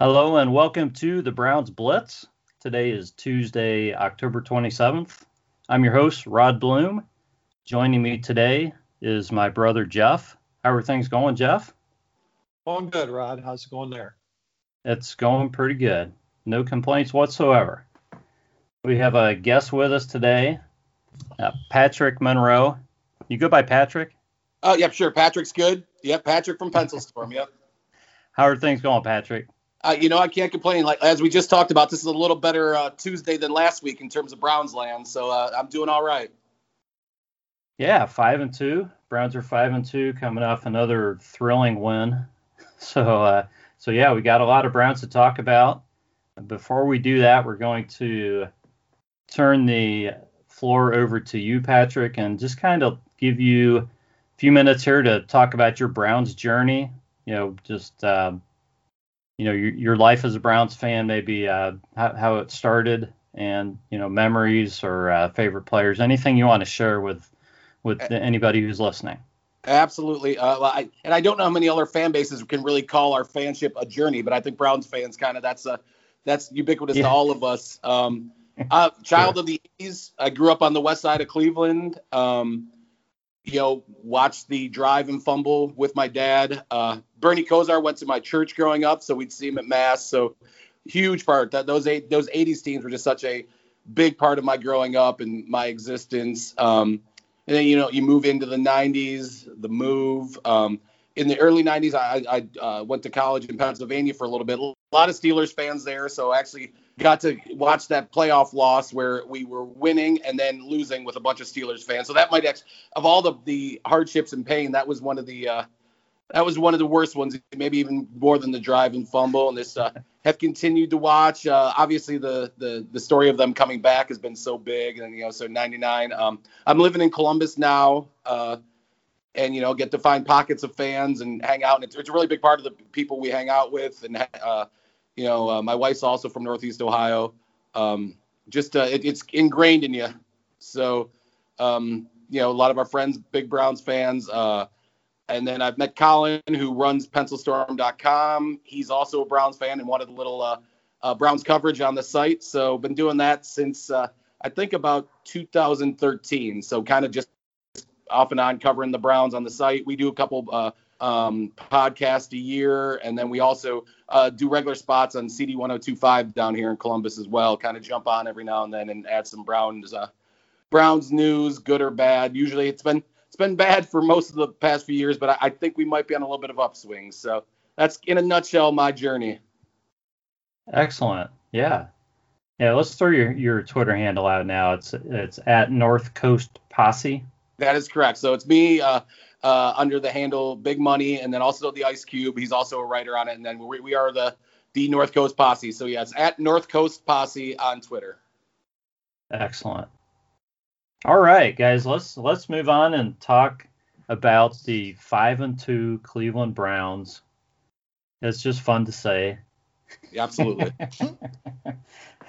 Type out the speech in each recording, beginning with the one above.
Hello and welcome to the Browns Blitz. Today is Tuesday, October 27th. I'm your host, Rod Bloom. Joining me today is my brother, Jeff. How are things going, Jeff? Going good, Rod. How's it going there? It's going pretty good. No complaints whatsoever. We have a guest with us today, uh, Patrick Monroe. You go by Patrick? Oh, yep, sure. Patrick's good. Yep, Patrick from Pencil Storm. Yep. How are things going, Patrick? Uh, you know, I can't complain. Like as we just talked about, this is a little better uh, Tuesday than last week in terms of Browns land. So uh, I'm doing all right. Yeah, five and two. Browns are five and two, coming off another thrilling win. So, uh, so yeah, we got a lot of Browns to talk about. Before we do that, we're going to turn the floor over to you, Patrick, and just kind of give you a few minutes here to talk about your Browns journey. You know, just um, you know your, your life as a Browns fan, maybe uh, how, how, it started, and you know memories or uh, favorite players, anything you want to share with with anybody who's listening. Absolutely, uh, I, and I don't know how many other fan bases can really call our fanship a journey, but I think Browns fans kind of that's a that's ubiquitous yeah. to all of us. Um, uh, child sure. of the 80s. I grew up on the west side of Cleveland. Um, you know, watched the drive and fumble with my dad. Uh, Bernie Kosar went to my church growing up, so we'd see him at mass. So huge part that those eight those 80s teams were just such a big part of my growing up and my existence. Um, and then you know you move into the 90s, the move. Um, in the early 90s, I, I uh, went to college in Pennsylvania for a little bit. A lot of Steelers fans there, so actually got to watch that playoff loss where we were winning and then losing with a bunch of Steelers fans. So that might actually, of all the, the hardships and pain, that was one of the uh, that was one of the worst ones, maybe even more than the drive and fumble. And this uh, have continued to watch. Uh, obviously, the, the the story of them coming back has been so big, and you know, so '99. Um, I'm living in Columbus now, uh, and you know, get to find pockets of fans and hang out. And it's, it's a really big part of the people we hang out with, and uh, you know, uh, my wife's also from Northeast Ohio. Um, just uh, it, it's ingrained in you. So, um, you know, a lot of our friends, big Browns fans. Uh, and then I've met Colin, who runs pencilstorm.com. He's also a Browns fan and wanted a little uh, uh, Browns coverage on the site. So, been doing that since uh, I think about 2013. So, kind of just off and on covering the Browns on the site. We do a couple uh, um, podcast a year, and then we also uh, do regular spots on CD 1025 down here in Columbus as well. Kind of jump on every now and then and add some Browns uh, Browns news, good or bad. Usually it's been it's been bad for most of the past few years, but I, I think we might be on a little bit of upswing. So that's in a nutshell my journey. Excellent. Yeah. Yeah, let's throw your, your Twitter handle out now. It's it's at North Coast Posse. That is correct. So it's me. Uh, uh, under the handle Big Money, and then also the Ice Cube. He's also a writer on it, and then we, we are the the North Coast Posse. So yes, at North Coast Posse on Twitter. Excellent. All right, guys, let's let's move on and talk about the five and two Cleveland Browns. It's just fun to say. Yeah, absolutely.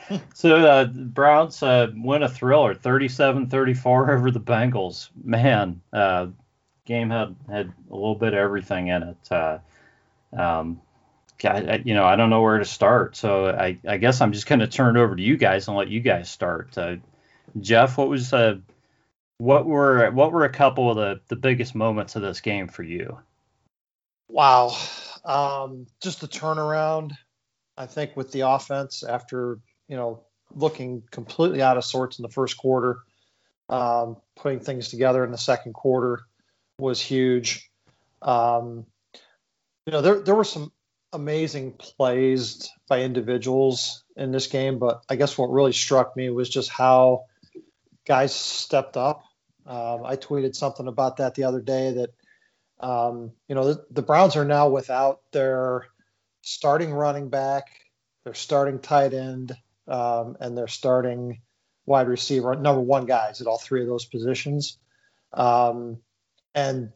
so uh, Browns uh, win a thriller, 37-34 over the Bengals. Man, uh, game had had a little bit of everything in it. Uh, um, I, you know, I don't know where to start, so I, I guess I'm just going to turn it over to you guys and let you guys start. Uh, Jeff, what was uh, what were what were a couple of the the biggest moments of this game for you? Wow, um, just the turnaround. I think with the offense after you know looking completely out of sorts in the first quarter, um, putting things together in the second quarter was huge. Um, you know, there there were some amazing plays by individuals in this game, but I guess what really struck me was just how guys stepped up. Um, I tweeted something about that the other day that um, you know the, the, Browns are now without their starting running back, their starting tight end, um, and their starting wide receiver, number one guys at all three of those positions. Um, and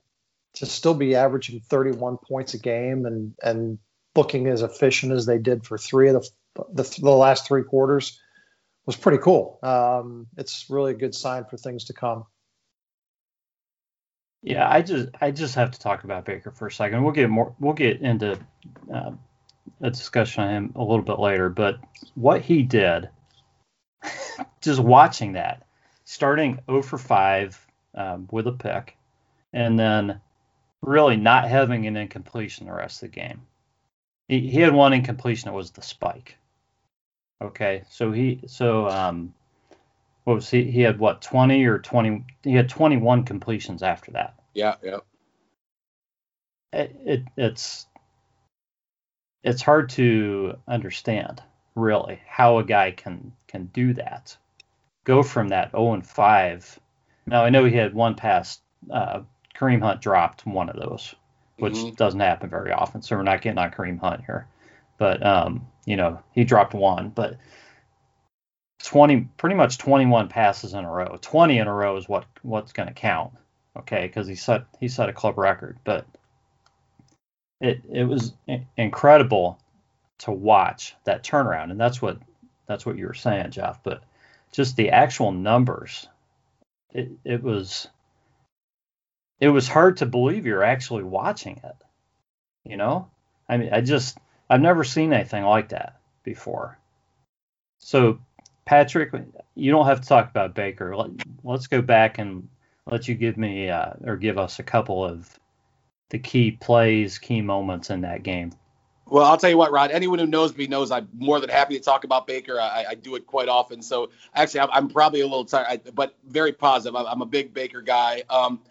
to still be averaging 31 points a game and and looking as efficient as they did for three of the the, the last three quarters was pretty cool. Um, it's really a good sign for things to come. Yeah, I just I just have to talk about Baker for a second. We'll get more. We'll get into uh, a discussion on him a little bit later, but what he did, just watching that, starting 0 for 5 um, with a pick, and then really not having an incompletion the rest of the game. He, he had one incompletion. It was the spike. Okay, so he so um, what was he? He had what 20 or 20? He had 21 completions after that. Yeah, yeah. It, it it's it's hard to understand really how a guy can can do that. Go from that 0 and 5. Now I know he had one pass. Uh, Kareem Hunt dropped one of those, which mm-hmm. doesn't happen very often. So we're not getting on Kareem Hunt here, but um, you know he dropped one, but 20 pretty much 21 passes in a row 20 in a row is what what's going to count okay because he set he set a club record but it it was incredible to watch that turnaround and that's what that's what you were saying jeff but just the actual numbers it, it was it was hard to believe you're actually watching it you know i mean i just i've never seen anything like that before so Patrick, you don't have to talk about Baker. Let, us go back and let you give me uh, or give us a couple of the key plays, key moments in that game. Well, I'll tell you what, Rod. Anyone who knows me knows I'm more than happy to talk about Baker. I, I do it quite often. So actually, I'm, I'm probably a little tired, but very positive. I'm, I'm a big Baker guy. Um,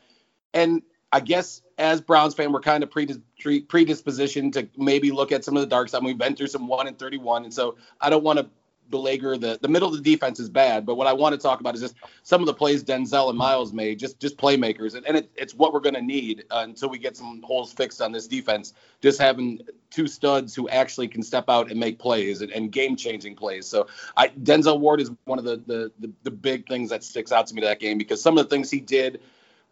and I guess as Browns fan, we're kind of predis- predispositioned to maybe look at some of the dark side. We've been through some one and 31, and so I don't want to belabor the the middle of the defense is bad, but what I want to talk about is just some of the plays Denzel and Myles made, just just playmakers, and, and it, it's what we're going to need uh, until we get some holes fixed on this defense. Just having two studs who actually can step out and make plays and, and game changing plays. So I, Denzel Ward is one of the, the, the the big things that sticks out to me to that game because some of the things he did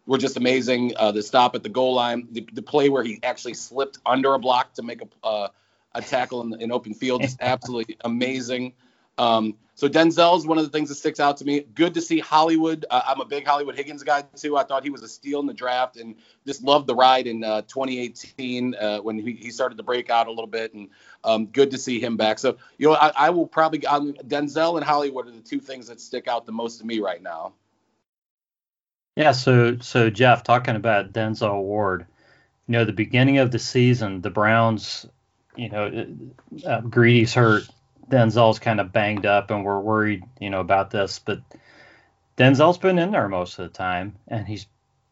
were just amazing. Uh, the stop at the goal line, the, the play where he actually slipped under a block to make a uh, a tackle in, in open field, just absolutely amazing. Um, so Denzel is one of the things that sticks out to me. Good to see Hollywood. Uh, I'm a big Hollywood Higgins guy too. I thought he was a steal in the draft and just loved the ride in uh, 2018 uh, when he, he, started to break out a little bit. And um, good to see him back. So you know, I, I will probably um, Denzel and Hollywood are the two things that stick out the most to me right now. Yeah. So so Jeff, talking about Denzel Ward, you know, the beginning of the season, the Browns, you know, uh, Greedy's hurt Denzel's kind of banged up and we're worried, you know, about this, but Denzel's been in there most of the time and he's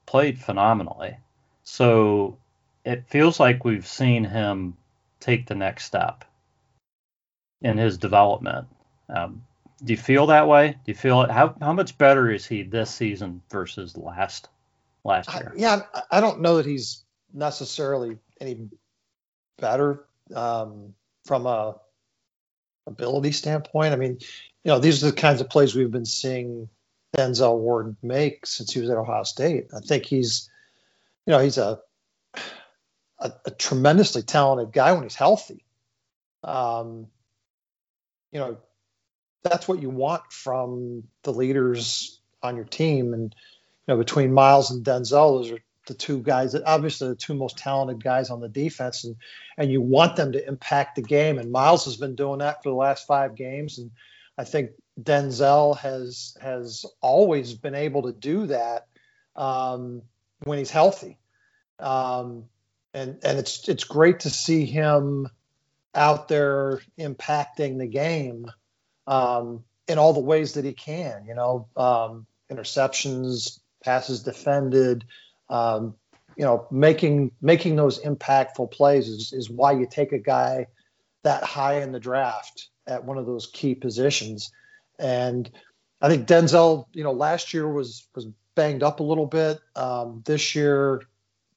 played phenomenally. So it feels like we've seen him take the next step in his development. Um, do you feel that way? Do you feel it? How how much better is he this season versus last last year? I, yeah, I don't know that he's necessarily any better um, from a ability standpoint. I mean, you know, these are the kinds of plays we've been seeing Denzel Ward make since he was at Ohio State. I think he's, you know, he's a a, a tremendously talented guy when he's healthy. Um, you know, that's what you want from the leaders on your team. And you know, between Myles and Denzel, those are the two guys that obviously the two most talented guys on the defense and and you want them to impact the game. And Myles has been doing that for the last 5 games. And I think Denzel has has always been able to do that um, when he's healthy. Um, and and it's it's great to see him out there impacting the game um, in all the ways that he can you know um, interceptions passes defended um, you know, making making those impactful plays is, is why you take a guy that high in the draft at one of those key positions. And I think Denzel, you know, last year was was banged up a little bit. Um, this year,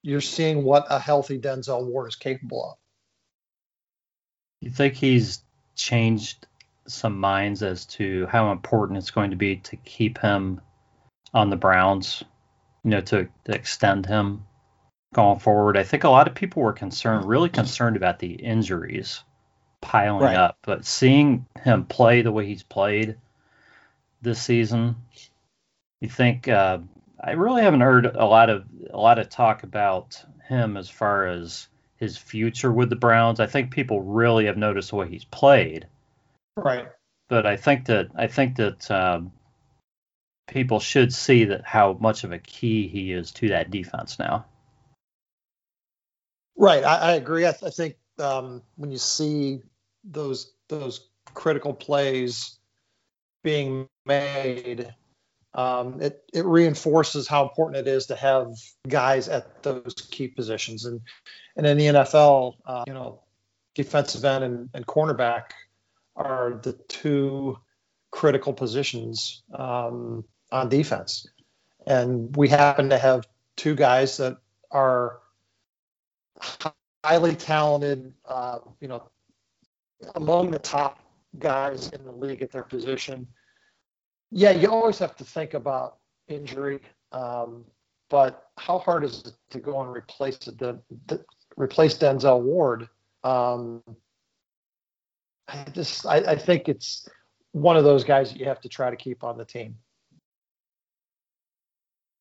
you're seeing what a healthy Denzel Ward is capable of. You think he's changed some minds as to how important it's going to be to keep him on the Browns you know, to, to extend him going forward. I think a lot of people were concerned, really concerned about the injuries piling right. up, but seeing him play the way he's played this season, you think uh, I really haven't heard a lot of a lot of talk about him as far as his future with the Browns. I think people really have noticed the way he's played. Right. But I think that I think that um, people should see that how much of a key he is to that defense now. Right. I, I agree. I, th- I think um, when you see those those critical plays being made, um, it it reinforces how important it is to have guys at those key positions. And and in the NFL, uh, you know, defensive end and, and cornerback are the two critical positions um, on defense. And we happen to have two guys that are highly talented, uh, you know, among the top guys in the league at their position. Yeah, you always have to think about injury, um, but how hard is it to go and replace the, the replace Denzel Ward? Um, I just I, I think it's one of those guys that you have to try to keep on the team.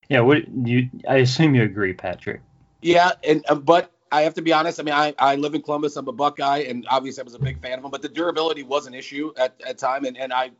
Yeah, what you? I assume you agree, Patrick. Yeah, and uh, but I have to be honest. I mean, I, I live in Columbus. I'm a Buckeye, and obviously I was a big fan of him. But the durability was an issue at at time, and and I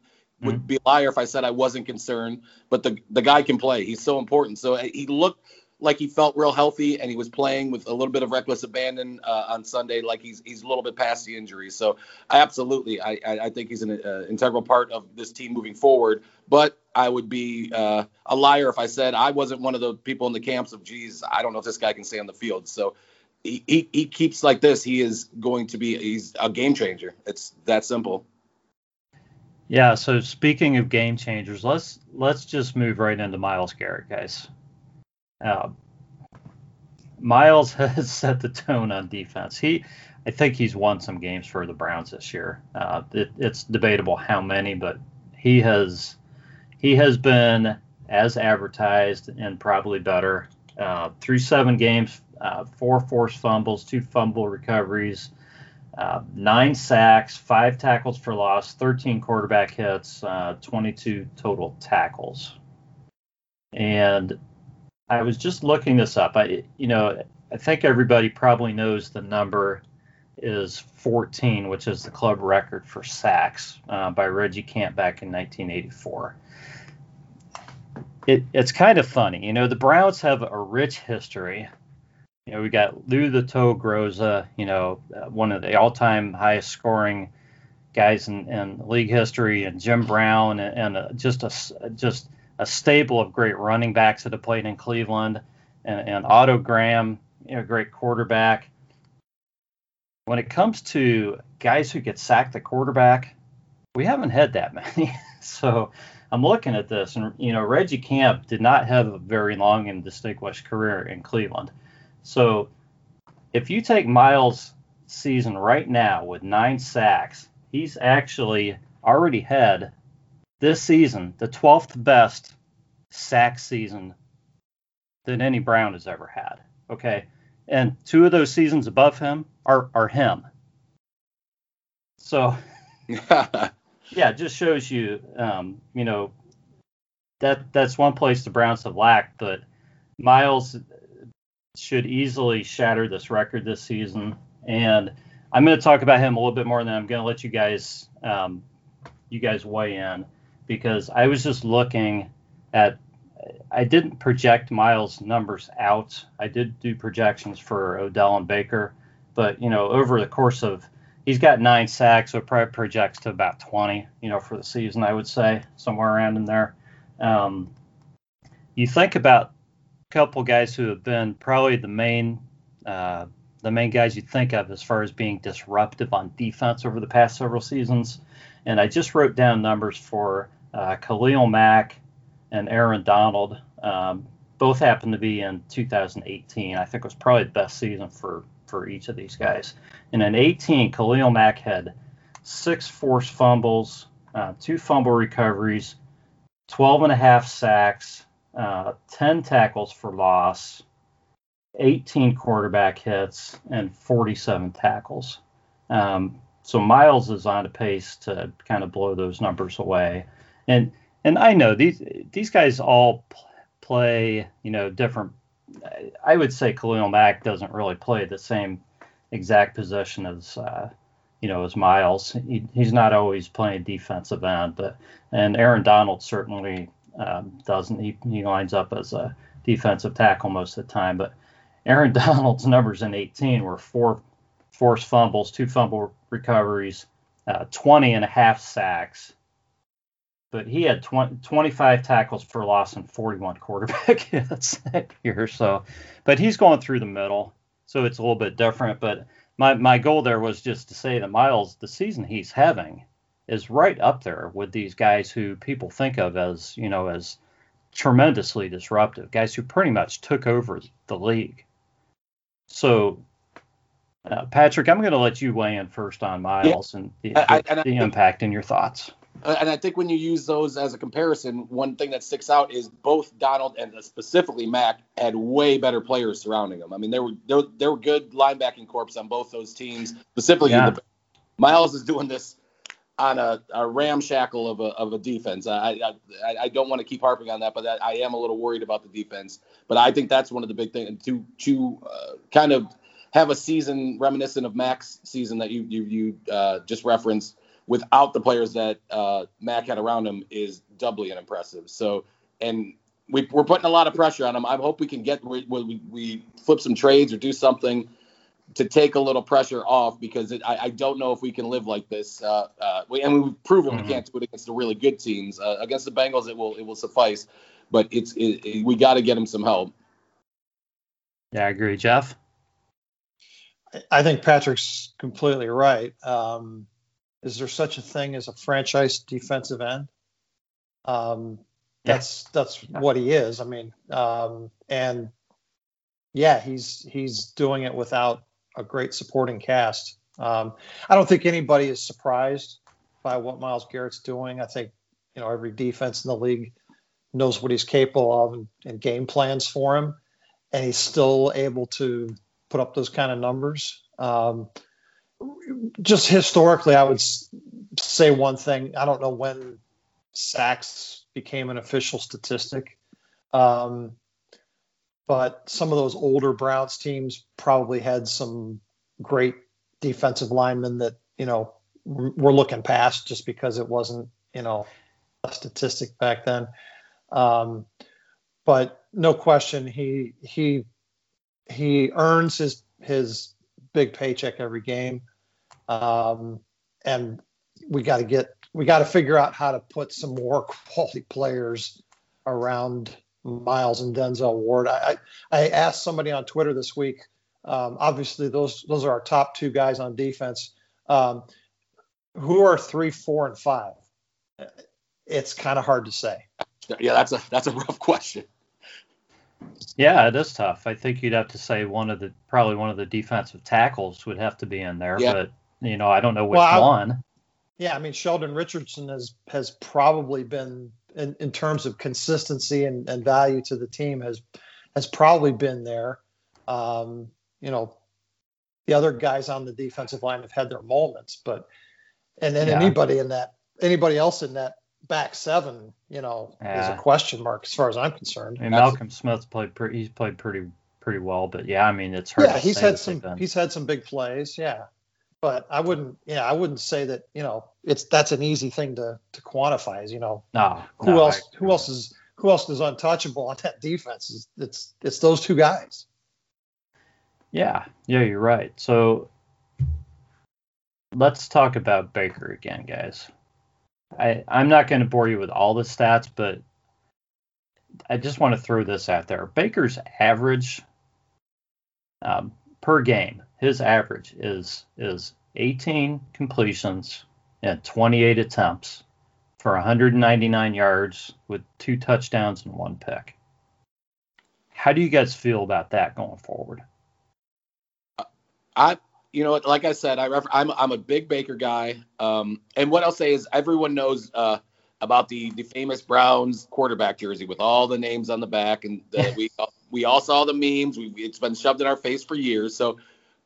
would mm-hmm. be a liar if I said I wasn't concerned. But the the guy can play. He's so important. So uh, he looked like he felt real healthy, and he was playing with a little bit of reckless abandon uh, on Sunday, like he's he's a little bit past the injury. So I absolutely, I I, I think he's an uh, integral part of this team moving forward. But I would be uh, a liar if I said I wasn't one of the people in the camps of, geez, I don't know if this guy can stay on the field. So he, he, he keeps like this, he is going to be he's a game changer. It's that simple. Yeah. So speaking of game changers, let's let's just move right into Myles Garrett, guys. Uh, Myles has set the tone on defense. He, I think he's won some games for the Browns this year. Uh, it, it's debatable how many, but he has he has been as advertised and probably better uh, through seven games, uh, four forced fumbles, two fumble recoveries, uh, nine sacks, five tackles for loss, 13 quarterback hits, uh, 22 total tackles. And I was just looking this up. I, you know, I think everybody probably knows the number is 14, which is the club record for sacks uh, by Reggie Camp back in 1984 it, it's kind of funny. You know, the Browns have a rich history. You know, we got Lou the Toe Groza, you know, uh, one of the all-time highest scoring guys in, in league history, and Jim Brown, and, and uh, just a just a stable of great running backs that have played in Cleveland, and, and Otto Graham, you know, great quarterback. When it comes to guys who get sacked at quarterback, we haven't had that many. so I'm looking at this, and you know, Reggie Camp did not have a very long and distinguished career in Cleveland. So, if you take Myles' season right now with nine sacks, he's actually already had this season the 12th best sack season that any Brown has ever had. Okay, and two of those seasons above him are are him. So. yeah, it just shows you, um, you know, that that's one place the Browns have lacked. But Myles should easily shatter this record this season, and I'm going to talk about him a little bit more. Than I'm going to let you guys, um, you guys weigh in because I was just looking at. I didn't project Myles' numbers out. I did do projections for Odell and Baker, but you know, over the course of he's got nine sacks, so it probably projects to about 20, you know, for the season, I would say, somewhere around in there. Um, you think about a couple guys who have been probably the main uh, the main guys you think of as far as being disruptive on defense over the past several seasons, and I just wrote down numbers for uh, Khalil Mack and Aaron Donald. Um, both happened to be in 2018. I think it was probably the best season for for each of these guys. And in 18, Khalil Mack had six forced fumbles, uh, two fumble recoveries, 12 and a half sacks, uh, 10 tackles for loss, 18 quarterback hits, and 47 tackles. Um, so Myles is on a pace to kind of blow those numbers away. And and I know these these guys all play, you know, different. I would say Khalil Mack doesn't really play the same exact position as uh, you know as Myles. He, he's not always playing defensive end, but and Aaron Donald certainly um, doesn't. He, he lines up as a defensive tackle most of the time, but Aaron Donald's numbers in 18 were four forced fumbles, two fumble recoveries, uh, 20 and a half sacks. But he had 20, 25 tackles for loss and 41 quarterback hits that year. So, but he's going through the middle, so it's a little bit different. But my my goal there was just to say that Myles, the season he's having, is right up there with these guys who people think of as you know as tremendously disruptive guys who pretty much took over the league. So uh, Patrick, I'm going to let you weigh in first on Myles yeah. and the, I, and the impact and your thoughts. Uh, and I think when you use those as a comparison, one thing that sticks out is both Donald and specifically Mack had way better players surrounding them. I mean, there were there, there were good linebacking corps on both those teams. Specifically, yeah. the, Myles is doing this on a, a ramshackle of a, of a defense. I, I, I don't want to keep harping on that, but I am a little worried about the defense. But I think that's one of the big things to to uh, kind of have a season reminiscent of Mack's season that you you, you uh, just referenced without the players that uh, Mack had around him is doubly impressive. So, and we, are putting a lot of pressure on him. I hope we can get we, we, we flip some trades or do something to take a little pressure off because it, I, I, don't know if we can live like this. Uh, uh, we, and we've proven mm-hmm. we can't do it against the really good teams. Uh, against the Bengals, it will it will suffice, but it's it, it, we got to get him some help. Yeah, I agree, Jeff. I think Patrick's completely right. Um, is there such a thing as a franchise defensive end? Um, that's yeah. that's yeah. what he is. I mean, um, and yeah, he's he's doing it without a great supporting cast. Um, I don't think anybody is surprised by what Myles Garrett's doing. I think you know every defense in the league knows what he's capable of and, and game plans for him, and he's still able to put up those kind of numbers. Um, just historically, I would say one thing. I don't know when sacks became an official statistic, um, but some of those older Browns teams probably had some great defensive linemen that you know we're looking past just because it wasn't you know a statistic back then. Um, but no question, he he he earns his his big paycheck every game, um, and we got to get we got to figure out how to put some more quality players around Myles and Denzel Ward. I I asked somebody on Twitter this week. Um, obviously, those those are our top two guys on defense. Um, who are three, four, and five? It's kind of hard to say. Yeah, that's a that's a rough question. Yeah, it is tough. I think you'd have to say one of the probably one of the defensive tackles would have to be in there, yeah. but you know, I don't know which well, one. Yeah, I mean Sheldon Richardson has has probably been in, in terms of consistency and, and value to the team has has probably been there. Um, you know, the other guys on the defensive line have had their moments, but and then yeah. anybody in that anybody else in that back seven, you know, yeah. is a question mark as far as I'm concerned. And Malcolm Smith's played pretty. He's played pretty pretty well, but yeah, I mean, it's hard. Yeah, he's had some. He's had some big plays. Yeah, but I wouldn't. Yeah, I wouldn't say that. You know, it's that's an easy thing to to quantify. Is you know, no, who no, else? I, who else is who else is untouchable on that defense? It's it's, it's those two guys. Yeah, yeah, you're right. So let's talk about Baker again, guys. I, I'm not going to bore you with all the stats, but I just want to throw this out there. Baker's average um, per game, his average is is 18 completions and 28 attempts for 199 yards with two touchdowns and one pick. How do you guys feel about that going forward? I you know, like I said, I ref- I'm I'm a big Baker guy. Um, and what I'll say is everyone knows uh, about the the famous Browns quarterback jersey with all the names on the back, and the, we we all saw the memes. We, it's been shoved in our face for years. So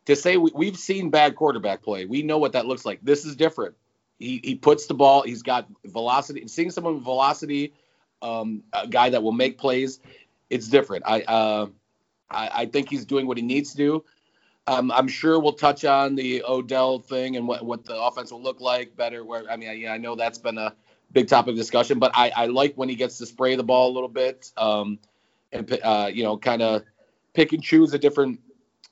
to say we, we've seen bad quarterback play, we know what that looks like. This is different. He he puts the ball. He's got velocity. Seeing someone with velocity, um, a guy that will make plays, it's different. I uh, I, I think he's doing what he needs to do. Um, I'm sure we'll touch on the Odell thing and what, what the offense will look like better. Where I mean, I, I know that's been a big topic of discussion, but I, I like when he gets to spray the ball a little bit um, and uh, you know kind of pick and choose a different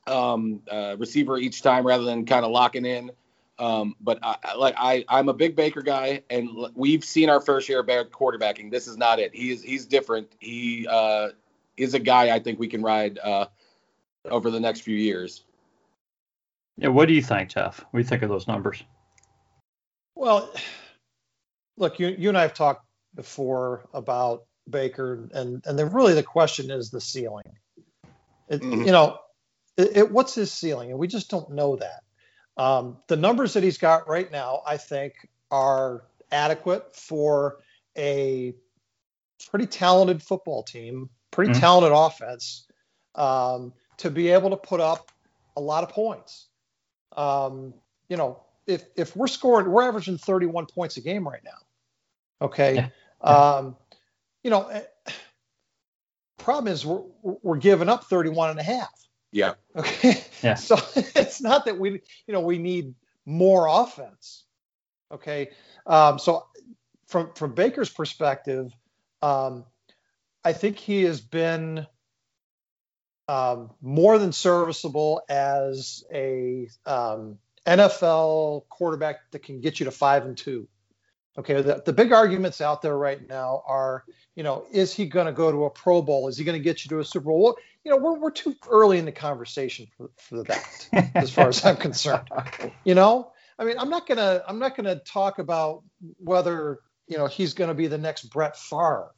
um, uh, receiver each time rather than kind of locking in. Um, but I, like I, I'm a big Baker guy, and we've seen our fair share of bad quarterbacking. This is not it. He is he's different. He uh, is a guy I think we can ride uh, over the next few years. Yeah, what do you think, Jeff? What do you think of those numbers? Well, look, you you and I have talked before about Baker, and and then really the question is the ceiling. It, mm-hmm. You know, it, it, what's his ceiling, and we just don't know that. Um, the numbers that he's got right now, I think, are adequate for a pretty talented football team, pretty mm-hmm. talented offense, um, to be able to put up a lot of points. Um, you know, if if we're scoring, we're averaging 31 points a game right now. Okay. Yeah. Yeah. Um, you know, eh, problem is we're we're giving up 31 and a half. Yeah. Okay. Yeah. So it's not that we, you know, we need more offense. Okay. Um, so from from Baker's perspective, um, I think he has been um, more than serviceable as a um, NFL quarterback that can get you to five and two. Okay, the, the big arguments out there right now are, you know, is he going to go to a Pro Bowl? Is he going to get you to a Super Bowl? Well, you know, we're, we're too early in the conversation for, for that, as far as I'm concerned. You know, I mean, I'm not gonna I'm not gonna talk about whether you know he's going to be the next Brett Favre.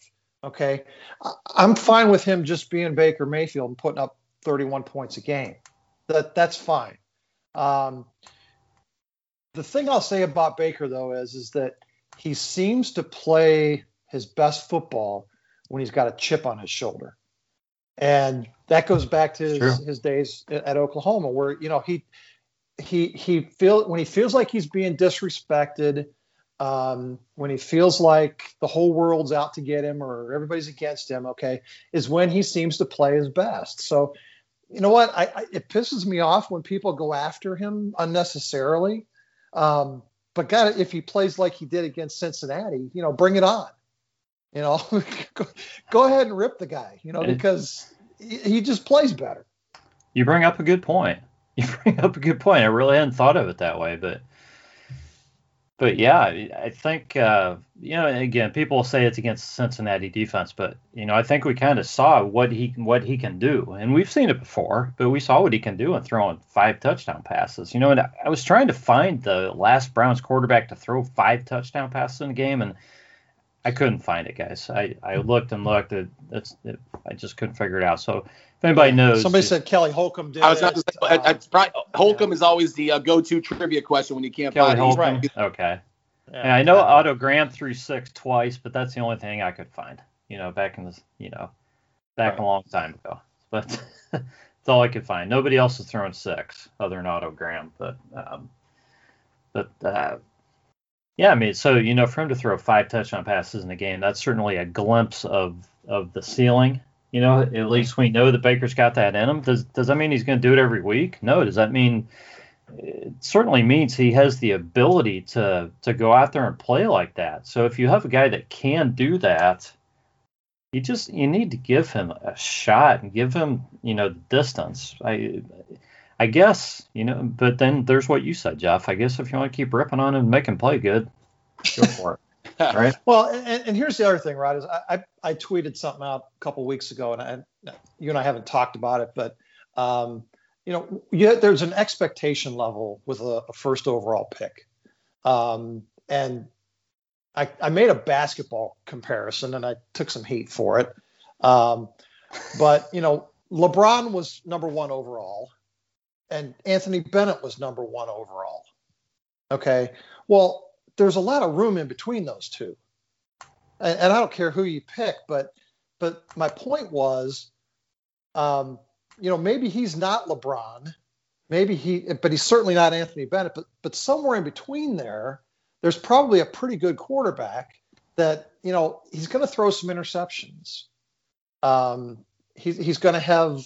Okay, I'm fine with him just being Baker Mayfield and putting up 31 points a game. That that's fine. Um, the thing I'll say about Baker though is is that he seems to play his best football when he's got a chip on his shoulder. And that goes back to his, his, days at Oklahoma, where you know he he he feel when he feels like he's being disrespected, um, when he feels like the whole world's out to get him or everybody's against him, okay, is when he seems to play his best. So, you know what? I, I it pisses me off when people go after him unnecessarily. Um, but God, if he plays like he did against Cincinnati, you know, bring it on. You know, go, go, ahead and rip the guy. You know, because he, he just plays better. You bring up a good point. You bring up a good point. I really hadn't thought of it that way, but but yeah, I think uh, you know. Again, people say it's against Cincinnati defense, but you know, I think we kind of saw what he what he can do, and we've seen it before. But we saw what he can do in throwing five touchdown passes. You know, and I was trying to find the last Browns quarterback to throw five touchdown passes in a game, and I couldn't find it, guys. I, I looked and looked. It, it, I just couldn't figure it out. So anybody knows, somebody said Kelly Holcomb did. I was not, uh, probably, Holcomb yeah. is always the uh, go-to trivia question when you can't Kelly find Holcomb. Right. Okay. Yeah, I know Otto Graham threw six twice, but that's the only thing I could find. You know, back in the you know, back right. a long time ago. But that's all I could find. Nobody else has thrown six other than Otto Graham. But um, but uh, yeah, I mean, so you know, for him to throw five touchdown passes in a game, that's certainly a glimpse of of the ceiling. You know, at least we know that Baker's got that in him. Does does that mean he's going to do it every week? No. Does that mean it certainly means he has the ability to to go out there and play like that. So if you have a guy that can do that, you just you need to give him a shot and give him you know distance. I I guess you know, but then there's what you said, Jeff. I guess if you want to keep ripping on him and make him play good, go for it. right. Well, and, and, here's the other thing, Rod, is I, I, I tweeted something out a couple weeks ago, and I, you and I haven't talked about it, but um, you know, you, there's an expectation level with a, a first overall pick, um, and I, I made a basketball comparison, and I took some heat for it. Um, but you know, LeBron was number one overall, and Anthony Bennett was number one overall. Okay, well, there's a lot of room in between those two, and, and I don't care who you pick, but but my point was, um, you know, maybe he's not LeBron, maybe he, but he's certainly not Anthony Bennett. But but somewhere in between there, there's probably a pretty good quarterback that you know he's going to throw some interceptions. Um, he's he's going to have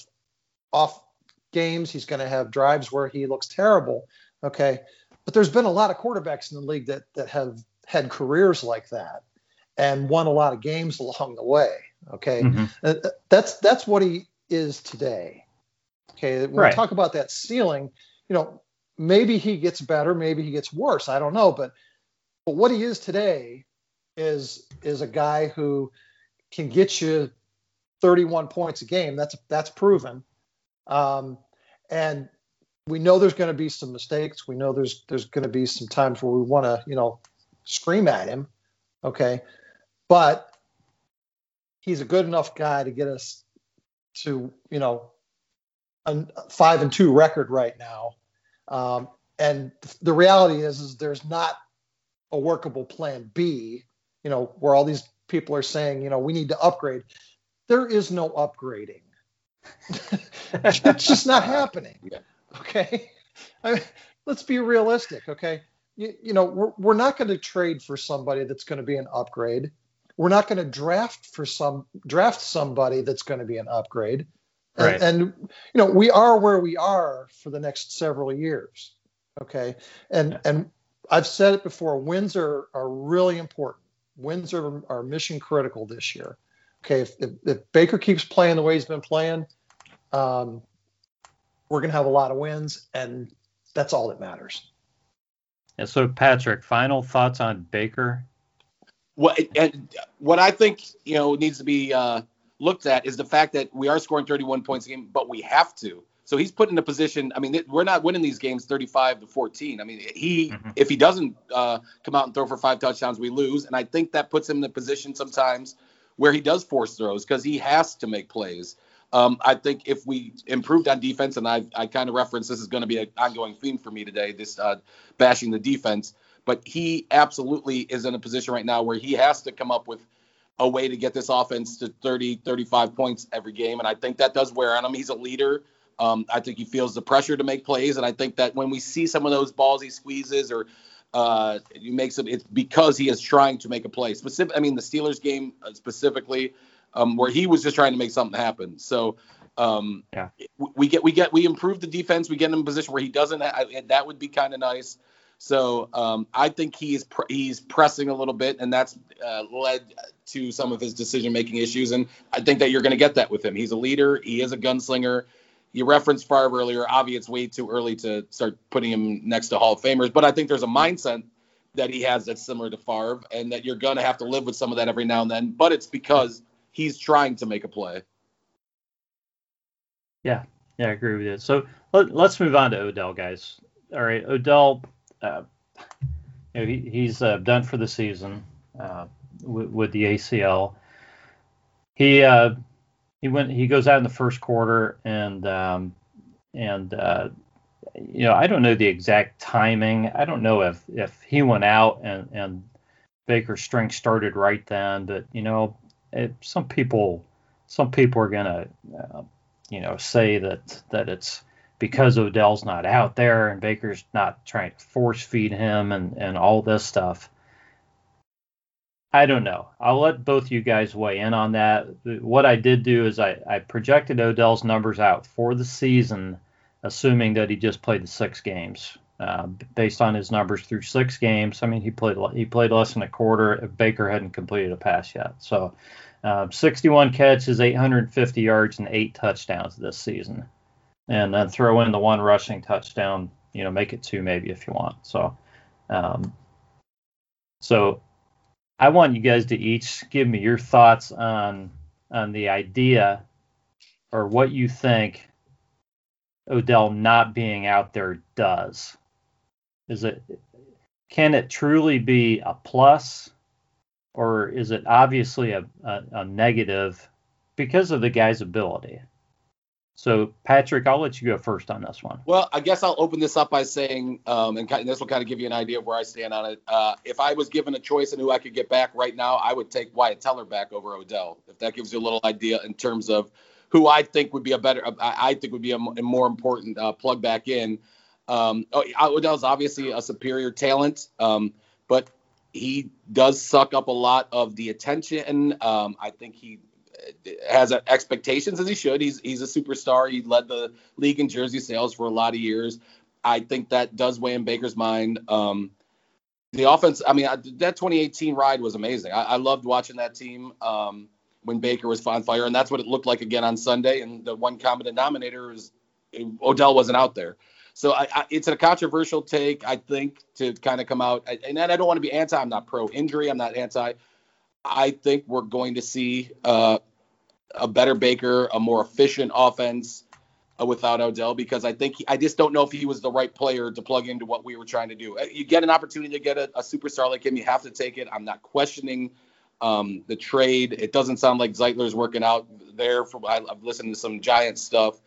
off games. He's going to have drives where he looks terrible. Okay. But there's been a lot of quarterbacks in the league that, that have had careers like that and won a lot of games along the way. Okay. Mm-hmm. Uh, that's, that's what he is today. Okay. When right. we talk about that ceiling, you know, maybe he gets better, maybe he gets worse. I don't know. But, but what he is today is, is a guy who can get you 31 points a game. That's, that's proven. Um, and we know there's going to be some mistakes. We know there's there's going to be some times where we want to you know scream at him. Okay, but he's a good enough guy to get us to you know a five and two record right now. Um, and the reality is is there's not a workable plan B. You know where all these people are saying you know we need to upgrade. There is no upgrading. it's just not happening. Yeah. Okay. I mean, let's be realistic. Okay. You, you know, we're, we're not going to trade for somebody that's going to be an upgrade. We're not going to draft for some draft somebody that's going to be an upgrade. And, right. and you know, we are where we are for the next several years. Okay. And yeah. and I've said it before, wins are are really important. Wins are, are mission critical this year. Okay, if, if, if Baker keeps playing the way he's been playing, um, we're going to have a lot of wins, and that's all that matters. Yeah, so, Patrick, final thoughts on Baker? What and what I think you know needs to be uh, looked at is the fact that we are scoring 31 points a game, but we have to. So he's put in a position. I mean, we're not winning these games 35 to 14. I mean, he mm-hmm. if he doesn't uh, come out and throw for five touchdowns, we lose. And I think that puts him in a position sometimes where he does force throws because he has to make plays. Um, I think if we improved on defense, and I, I kind of reference this is going to be an ongoing theme for me today, this uh, bashing the defense. But he absolutely is in a position right now where he has to come up with a way to get this offense to 30, 35 points every game. And I think that does wear on him. He's a leader. Um, I think he feels the pressure to make plays. And I think that when we see some of those balls he squeezes or uh, he makes it, it's because he is trying to make a play. Specific, I mean, the Steelers game uh, specifically, um, where he was just trying to make something happen. So um, yeah. we get we get we improve the defense. We get him in a position where he doesn't. Ha- that would be kind of nice. So um, I think he's pr- he's pressing a little bit, and that's uh, led to some of his decision making issues. And I think that you're going to get that with him. He's a leader. He is a gunslinger. You referenced Favre earlier. Obviously, it's way too early to start putting him next to Hall of Famers, but I think there's a mindset that he has that's similar to Favre, and that you're going to have to live with some of that every now and then. But it's because he's trying to make a play. Yeah, yeah, I agree with you. So let, us move on to Odell, guys. All right, Odell, uh, you know, he, he's uh, done for the season uh, with, with, the ACL. He uh, he went he goes out in the first quarter and um, and uh, you know I don't know the exact timing. I don't know if if he went out and and Baker's strength started right then, but you know it, some people some people are gonna uh, you know say that that it's because Odell's not out there and Baker's not trying to force feed him and and all this stuff. I don't know. I'll let both you guys weigh in on that. What I did do is I, I projected Odell's numbers out for the season, assuming that he just played the six games. Uh, based on his numbers through six games, I mean he played he played less than a quarter. Baker hadn't completed a pass yet, so uh, 61 catches, 850 yards, and eight touchdowns this season. And then throw in the one rushing touchdown, you know, make it two maybe if you want. So, um, so I want you guys to each give me your thoughts on on the idea or what you think Odell not being out there does. Is it can it truly be a plus or is it obviously a, a, a negative because of the guy's ability? So, Patrick, I'll let you go first on this one. Well, I guess I'll open this up by saying, um, and, this will kind of give you an idea of where I stand on it. Uh, if I was given a choice on who I could get back right now, I would take Wyatt Teller back over Odell. If that gives you a little idea in terms of who I think would be a better, I think would be a, more important uh, plug back in. Um, oh, Odell's obviously a superior talent, um, but he does suck up a lot of the attention. Um, I think he has expectations as he should. He's he's a superstar. He led the league in jersey sales for a lot of years. I think that does weigh in Baker's mind. Um, the offense, I mean, that 2018 ride was amazing. I, I loved watching that team um, when Baker was on fire, and that's what it looked like again on Sunday. And the one common denominator is Odell wasn't out there. So I, I, it's a controversial take, I think, to kind of come out. And I don't want to be anti. I'm not pro injury. I'm not anti. I think we're going to see uh, a better Baker, a more efficient offense uh, without Odell because I think he, I just don't know if he was the right player to plug into what we were trying to do. Uh, you get an opportunity to get a, a superstar like him, you have to take it. I'm not questioning um, the trade. It doesn't sound like Zeitler's working out there. From I, have listened to some Giant stuff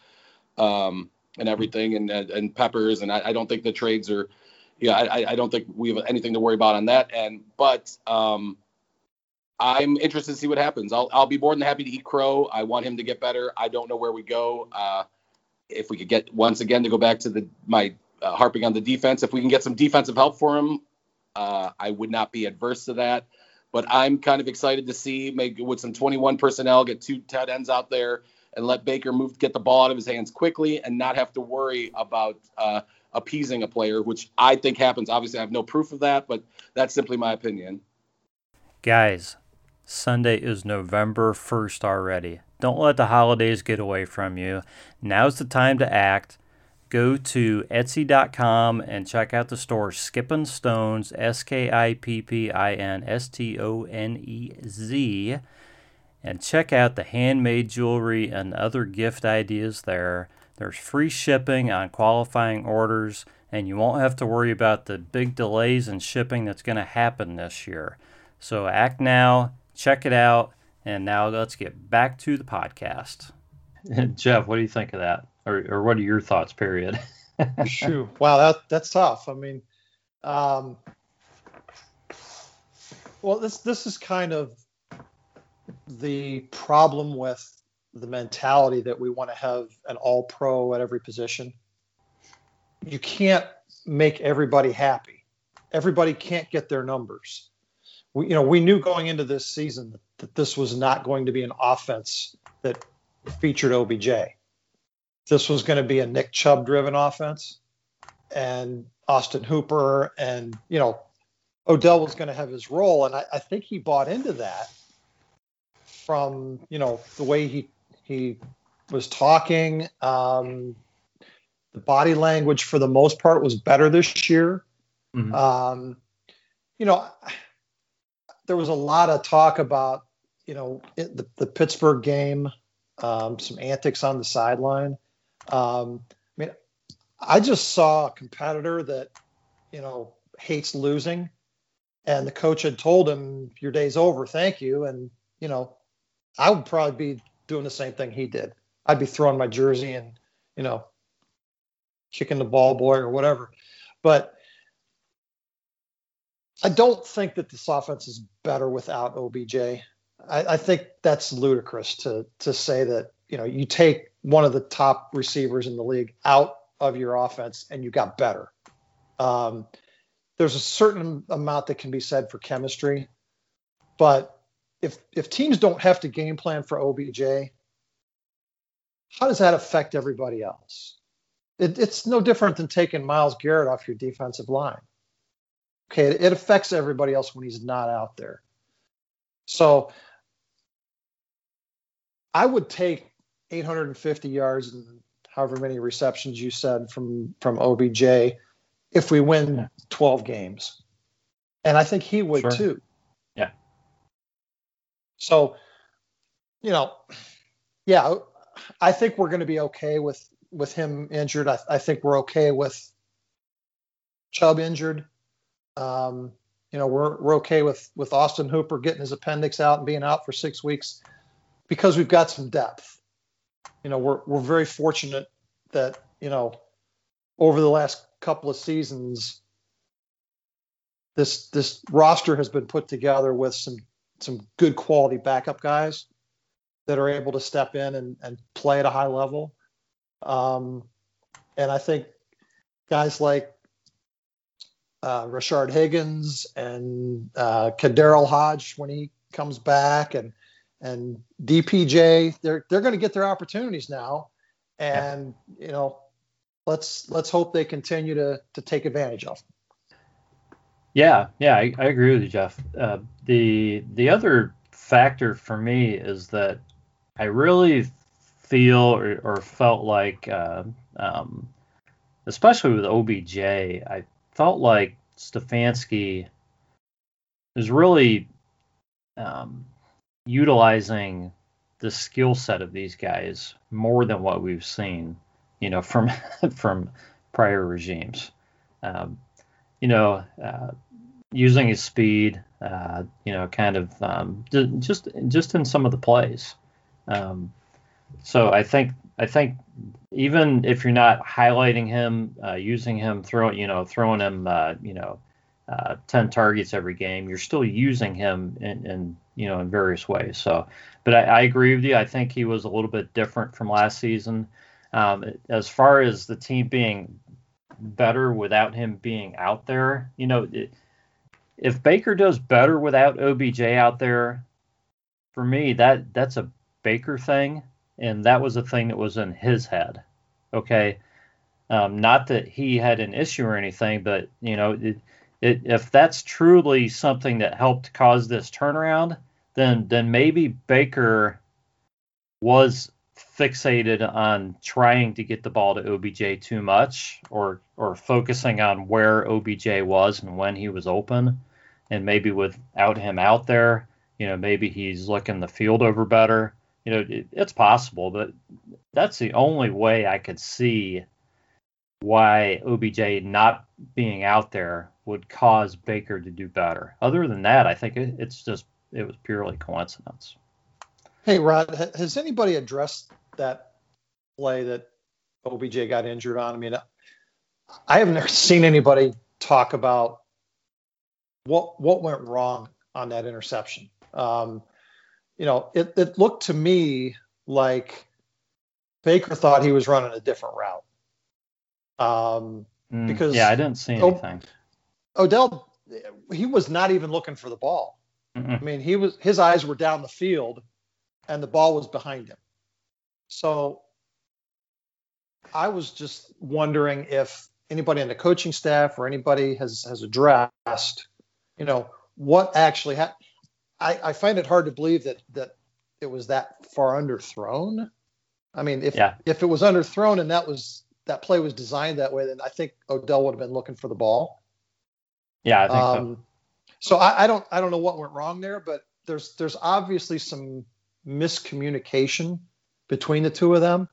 um, and everything, and and Peppers, and I, I, don't think the trades are. Yeah, I, I don't think we have anything to worry about on that end. But um, I'm interested to see what happens. I'll I'll be more than happy to eat crow. I want him to get better. I don't know where we go. Uh, if we could get once again to go back to the my uh, harping on the defense, if we can get some defensive help for him, uh, I would not be adverse to that. But I'm kind of excited to see maybe with some 21 personnel, get two tight ends out there and let Baker move, get the ball out of his hands quickly, and not have to worry about uh, appeasing a player, which I think happens. Obviously, I have no proof of that, but that's simply my opinion. Guys, Sunday is November 1st already. Don't let the holidays get away from you. Now's the time to act. Go to Etsy.com and check out the store Skippin' Stones, S K I P P I N S T O N E Z, and check out the handmade jewelry and other gift ideas there. There's free shipping on qualifying orders, and you won't have to worry about the big delays in shipping that's going to happen this year. So act now, check it out and now let's get back to the podcast. Jeff, what do you think of that? Or, or what are your thoughts, period? Shoot. Wow, that, that's tough. I mean, um, well, this this is kind of the problem with the mentality that we want to have an all pro at every position. You can't make everybody happy. Everybody can't get their numbers. We, you know, we knew going into this season that this was not going to be an offense that featured OBJ. This was going to be a Nick Chubb driven offense and Austin Hooper and, you know, Odell was going to have his role. And I, I think he bought into that from, you know, the way he, he was talking. Um, the body language for the most part was better this year. Mm-hmm. Um, you know, there was a lot of talk about you know, the, the Pittsburgh game, um, some antics on the sideline. Um, I mean, I just saw a competitor that, you know, hates losing, and the coach had told him, "Your day's over, thank you." And you know, I would probably be doing the same thing he did. I'd be throwing my jersey and, you know, kicking the ball boy or whatever. But I don't think that this offense is better without OBJ. I, I think that's ludicrous to to say that you know you take one of the top receivers in the league out of your offense and you got better. Um, there's a certain amount that can be said for chemistry, but if if teams don't have to game plan for OBJ, how does that affect everybody else? It, it's no different than taking Myles Garrett off your defensive line. Okay, it, it affects everybody else when he's not out there. So I would take 850 yards and however many receptions you said from from OBJ if we win 12 games. And I think he would sure. too. So, you know, yeah, I think we're going to be okay with with him injured. I, I think we're okay with Chubb injured. Um, you know, we're we're okay with with Austin Hooper getting his appendix out and being out for six weeks because we've got some depth. You know, we're we're very fortunate that you know over the last couple of seasons this this roster has been put together with some some good quality backup guys that are able to step in and, and play at a high level. Um, and I think guys like uh, Rashard Higgins and uh, KhaDarel Hodge when he comes back, and and DPJ, they're they're going to get their opportunities now, and yeah. you know, let's let's hope they continue to to take advantage of. Yeah, yeah, I, I agree with you, Jeff. Uh, the the other factor for me is that I really feel or, or felt like, uh, um, especially with OBJ, I felt like Stefanski is really um, utilizing the skill set of these guys more than what we've seen, you know, from from prior regimes. Um, you know, uh, using his speed, uh, you know, kind of um, just just in some of the plays. Um, so I think I think even if you're not highlighting him, uh, using him, throwing you know throwing him uh, you know uh, 10 targets every game, you're still using him in, in you know in various ways. So, but I, I, agree with you. I think he was a little bit different from last season. Um, as far as the team being better without him being out there, you know, it, if Baker does better without OBJ out there, for me that that's a Baker thing, and that was a thing that was in his head. Okay, um, not that he had an issue or anything, but you know, it, it, if that's truly something that helped cause this turnaround, then then maybe Baker was fixated on trying to get the ball to OBJ too much, or or focusing on where OBJ was and when he was open, and maybe without him out there, you know, maybe he's looking the field over better you know, it, it's possible, but that's the only way I could see why OBJ not being out there would cause Baker to do better. Other than that, I think it, it's just it was purely coincidence. Hey, Rod, has anybody addressed that play that OBJ got injured on? I mean, I have never seen anybody talk about what what went wrong on that interception. Um, you know, it, it looked to me like Baker thought he was running a different route. Um, mm, because yeah, I didn't see anything. Odell, he was not even looking for the ball. Mm-mm. I mean, he was his eyes were down the field, and the ball was behind him. So I was just wondering if anybody in the coaching staff or anybody has has addressed, you know, what actually happened. I, I find it hard to believe that that it was that far underthrown. I mean, if yeah. if it was underthrown and that was that play was designed that way, then I think Odell would have been looking for the ball. Yeah, I think um, so. So I, I don't I don't know what went wrong there, but there's there's obviously some miscommunication between the two of them,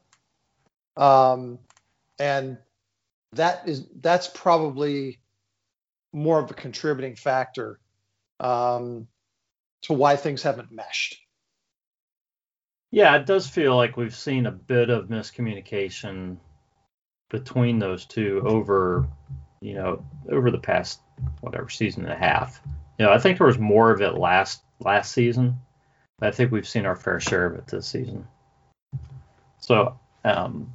um, and that is that's probably more of a contributing factor um, to why things haven't meshed. Yeah, it does feel like we've seen a bit of miscommunication between those two over, you know, over the past whatever season and a half. You know, I think there was more of it last last season. But I think we've seen our fair share of it this season. So, um,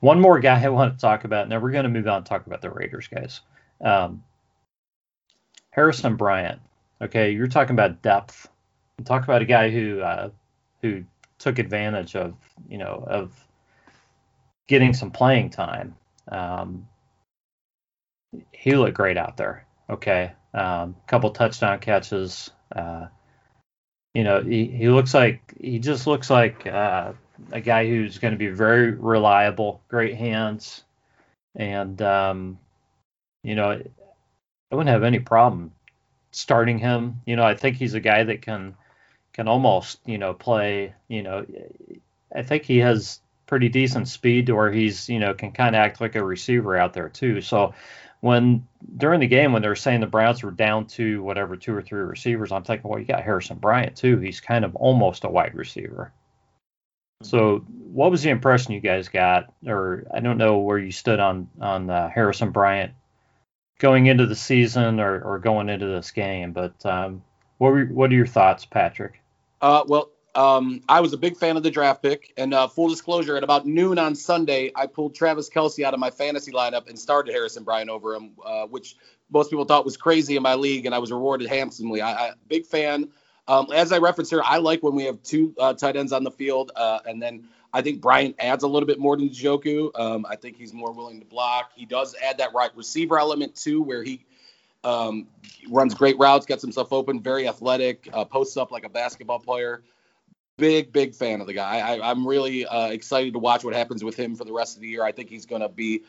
one more guy I want to talk about. Now we're going to move on and talk about the Raiders, guys. Um, Harrison Bryant. Okay, you're talking about depth. Talk about a guy who uh, who took advantage of you know of getting some playing time. Um, he looked great out there. Okay, um, couple touchdown catches. Uh, you know, he, he looks like he just looks like uh, a guy who's going to be very reliable, great hands, and um, you know, I wouldn't have any problem starting him. You know, I think he's a guy that can can almost you know play. You know, I think he has pretty decent speed to where he's you know can kind of act like a receiver out there too. So when during the game when they were saying the Browns were down to whatever two or three receivers, I'm thinking, well, you got Harrison Bryant too. He's kind of almost a wide receiver. So, what was the impression you guys got, or I don't know where you stood on on uh, Harrison Bryant going into the season or, or going into this game. But um, what were, what are your thoughts, Patrick? Uh, well, um, I was a big fan of the draft pick, and uh, full disclosure, at about noon on Sunday, I pulled Travis Kelce out of my fantasy lineup and started Harrison Bryant over him, uh, which most people thought was crazy in my league, and I was rewarded handsomely. I, I big fan. Um, as I referenced here, I like when we have two uh, tight ends on the field, uh, and then I think Bryant adds a little bit more to Njoku. Um, I think he's more willing to block. He does add that right receiver element too, where he um, runs great routes, gets himself open, very athletic, uh, posts up like a basketball player. Big, big fan of the guy. I, am really uh, excited to watch what happens with him for the rest of the year. I think he's going to be,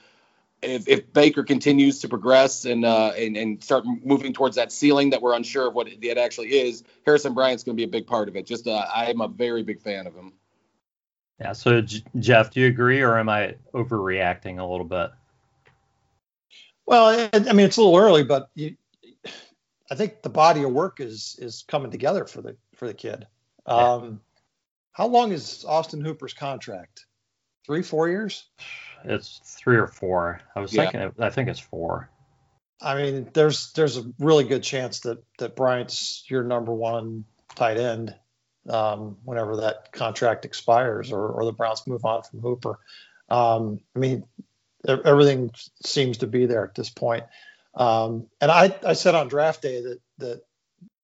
if, if, Baker continues to progress and, uh, and and start moving towards that ceiling that we're unsure of what it actually is, Harrison Bryant's going to be a big part of it. Just uh, I am a very big fan of him. Yeah. So J- Jeff, do you agree, or am I overreacting a little bit? Well, I mean, it's a little early, but you, I think the body of work is is coming together for the for the kid. Um, how long is Austin Hooper's contract? Three, four years? It's three or four. I was yeah. thinking. I think it's four. I mean, there's there's a really good chance that that Bryant's your number one tight end um, whenever that contract expires or, or the Browns move on from Hooper. Um, I mean, everything seems to be there at this point. Um, and I, I said on draft day that that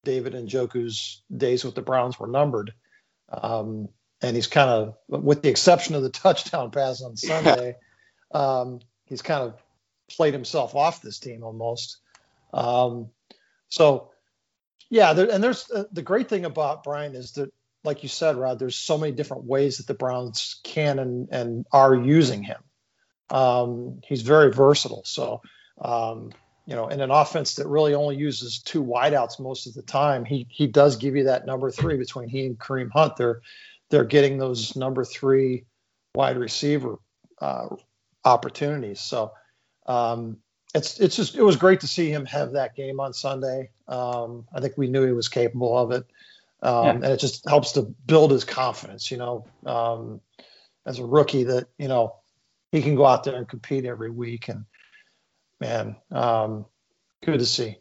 David Njoku's days with the Browns were numbered. Um, and he's kind of, with the exception of the touchdown pass on Sunday, um, he's kind of played himself off this team almost. Um, so, yeah, there, and there's uh, the great thing about Bryant is that, like you said, Rod, there's so many different ways that the Browns can and, and are using him. Um, he's very versatile. So, um, you know, in an offense that really only uses two wideouts most of the time, he he does give you that number three between he and Kareem Hunt. They're they're getting those number three wide receiver uh, opportunities. So um, it's it's just it was great to see him have that game on Sunday. Um, I think we knew he was capable of it, um, yeah. and it just helps to build his confidence. You know, um, as a rookie, that you know he can go out there and compete every week and man, um, good to see.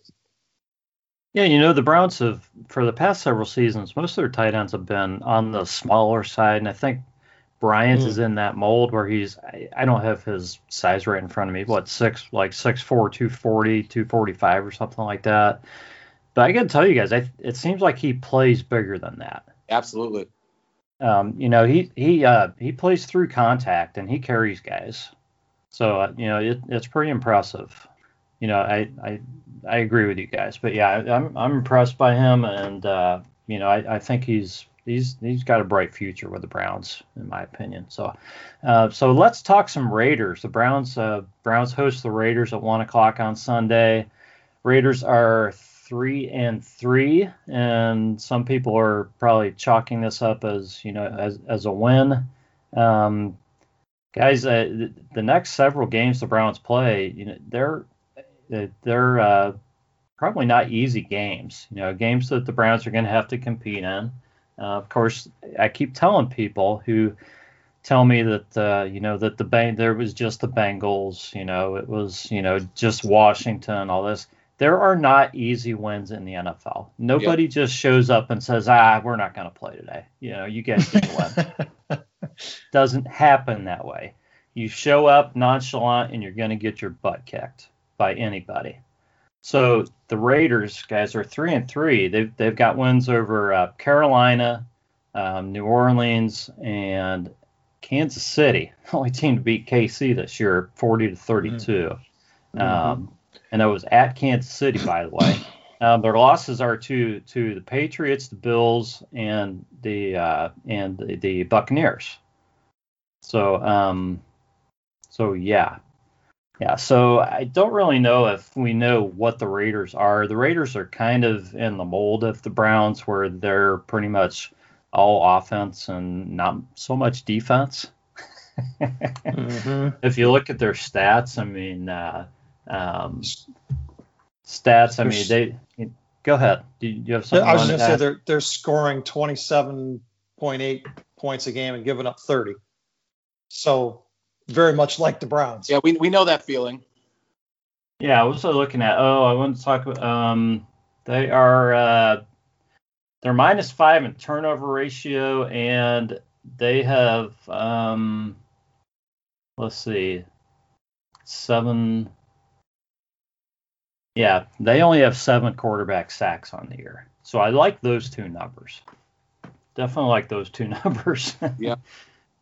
Yeah, you know the Browns have for the past several seasons, most of their tight ends have been on the smaller side, and I think Bryant mm. is in that mold where he's I, I, don't have his size right in front of me, what six like six four, two forty, two forty five or something like that. But I got to tell you guys, I, it seems like he plays bigger than that. Absolutely. Um, you know, he he uh, he plays through contact and he carries guys. So uh, you know, it, it's pretty impressive. You know, I, I I agree with you guys, but yeah, I'm I'm impressed by him, and uh, you know, I, I think he's he's he's got a bright future with the Browns, in my opinion. So, uh, so let's talk some Raiders. The Browns uh, Browns host the Raiders at one o'clock on Sunday. Raiders are three and three, and some people are probably chalking this up as you know as as a win. Um, guys, uh, the next several games the Browns play, you know, they're uh, they're uh, probably not easy games. You know, games that the Browns are going to have to compete in. Uh, of course, I keep telling people who tell me that uh, you know that the bang there was just the Bengals. You know, it was you know just Washington. All this. There are not easy wins in the NFL. Nobody yep. just shows up and says, "Ah, we're not going to play today." You know, you guys get the win. Doesn't happen that way. You show up nonchalant and you're going to get your butt kicked by anybody. So the Raiders guys are three and three. They've they've got wins over uh, Carolina, um, New Orleans, and Kansas City. Only team to beat KC this year, 40 to 32. Mm-hmm. Um, and that was at Kansas City, by the way. Um, their losses are to to the Patriots, the Bills, and the uh, and the, the Buccaneers. So um, so yeah, yeah. So I don't really know if we know what the Raiders are. The Raiders are kind of in the mold of the Browns, where they're pretty much all offense and not so much defense. mm-hmm. If you look at their stats, I mean, uh, um, stats. I mean, they. Go ahead. Do you have something? I was going to say they're they're scoring 27.8 points a game and giving up 30. So very much like the Browns. Yeah, we we know that feeling. Yeah, I was looking at. Oh, I want to talk about. Um, they are uh, they're minus five in turnover ratio, and they have um, let's see, seven. Yeah, they only have seven quarterback sacks on the year, so I like those two numbers. Definitely like those two numbers. Yeah.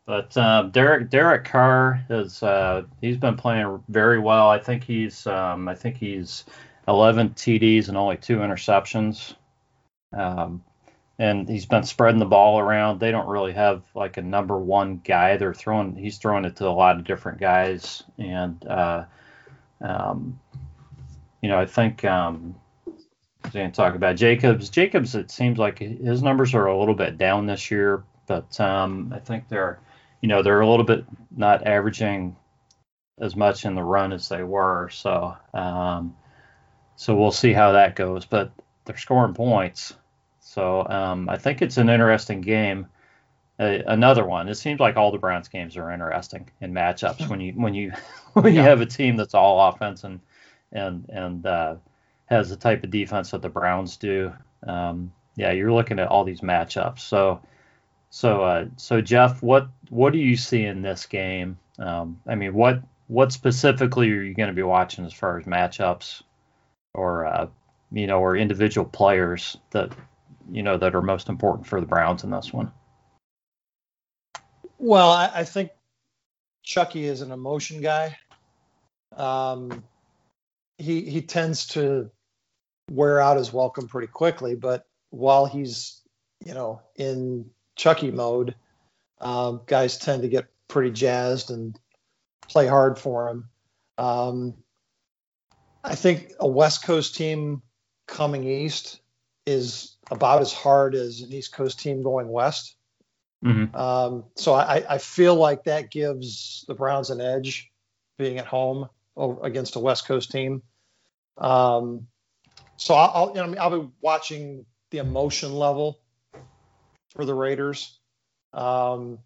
But um, Derek Derek Carr has uh, he's been playing very well. I think he's um, I think he's 11 TDs and only two interceptions. Um, and he's been spreading the ball around. They don't really have like a number one guy. They're throwing he's throwing it to a lot of different guys, and uh, um, you know I think um, I going to talk about Jacobs. Jacobs, it seems like his numbers are a little bit down this year, but um, I think they're you know they're a little bit not averaging as much in the run as they were. So um, so we'll see how that goes. But they're scoring points. So um, I think it's an interesting game. Uh, another one. It seems like all the Browns games are interesting in matchups when you when you when you have a team that's all offense and and and uh, has the type of defense that the Browns do. Um, yeah, you're looking at all these matchups. So so uh, so Jeff, what what do you see in this game? Um, I mean, what what specifically are you going to be watching as far as matchups? or uh, you know, or individual players that you know that are most important for the Browns in this one? Well, I, I think Chucky is an emotion guy. Um, he he tends to wear out his welcome pretty quickly, but while he's you know in Chucky mode, um, guys tend to get pretty jazzed and play hard for him. Um, I think a West Coast team coming east is about as hard as an East Coast team going west. Mm-hmm. Um, so I, I, feel like that gives the Browns an edge being at home against a West Coast team. Um, so I'll, you know, I'll be watching the emotion level for the Raiders. Um,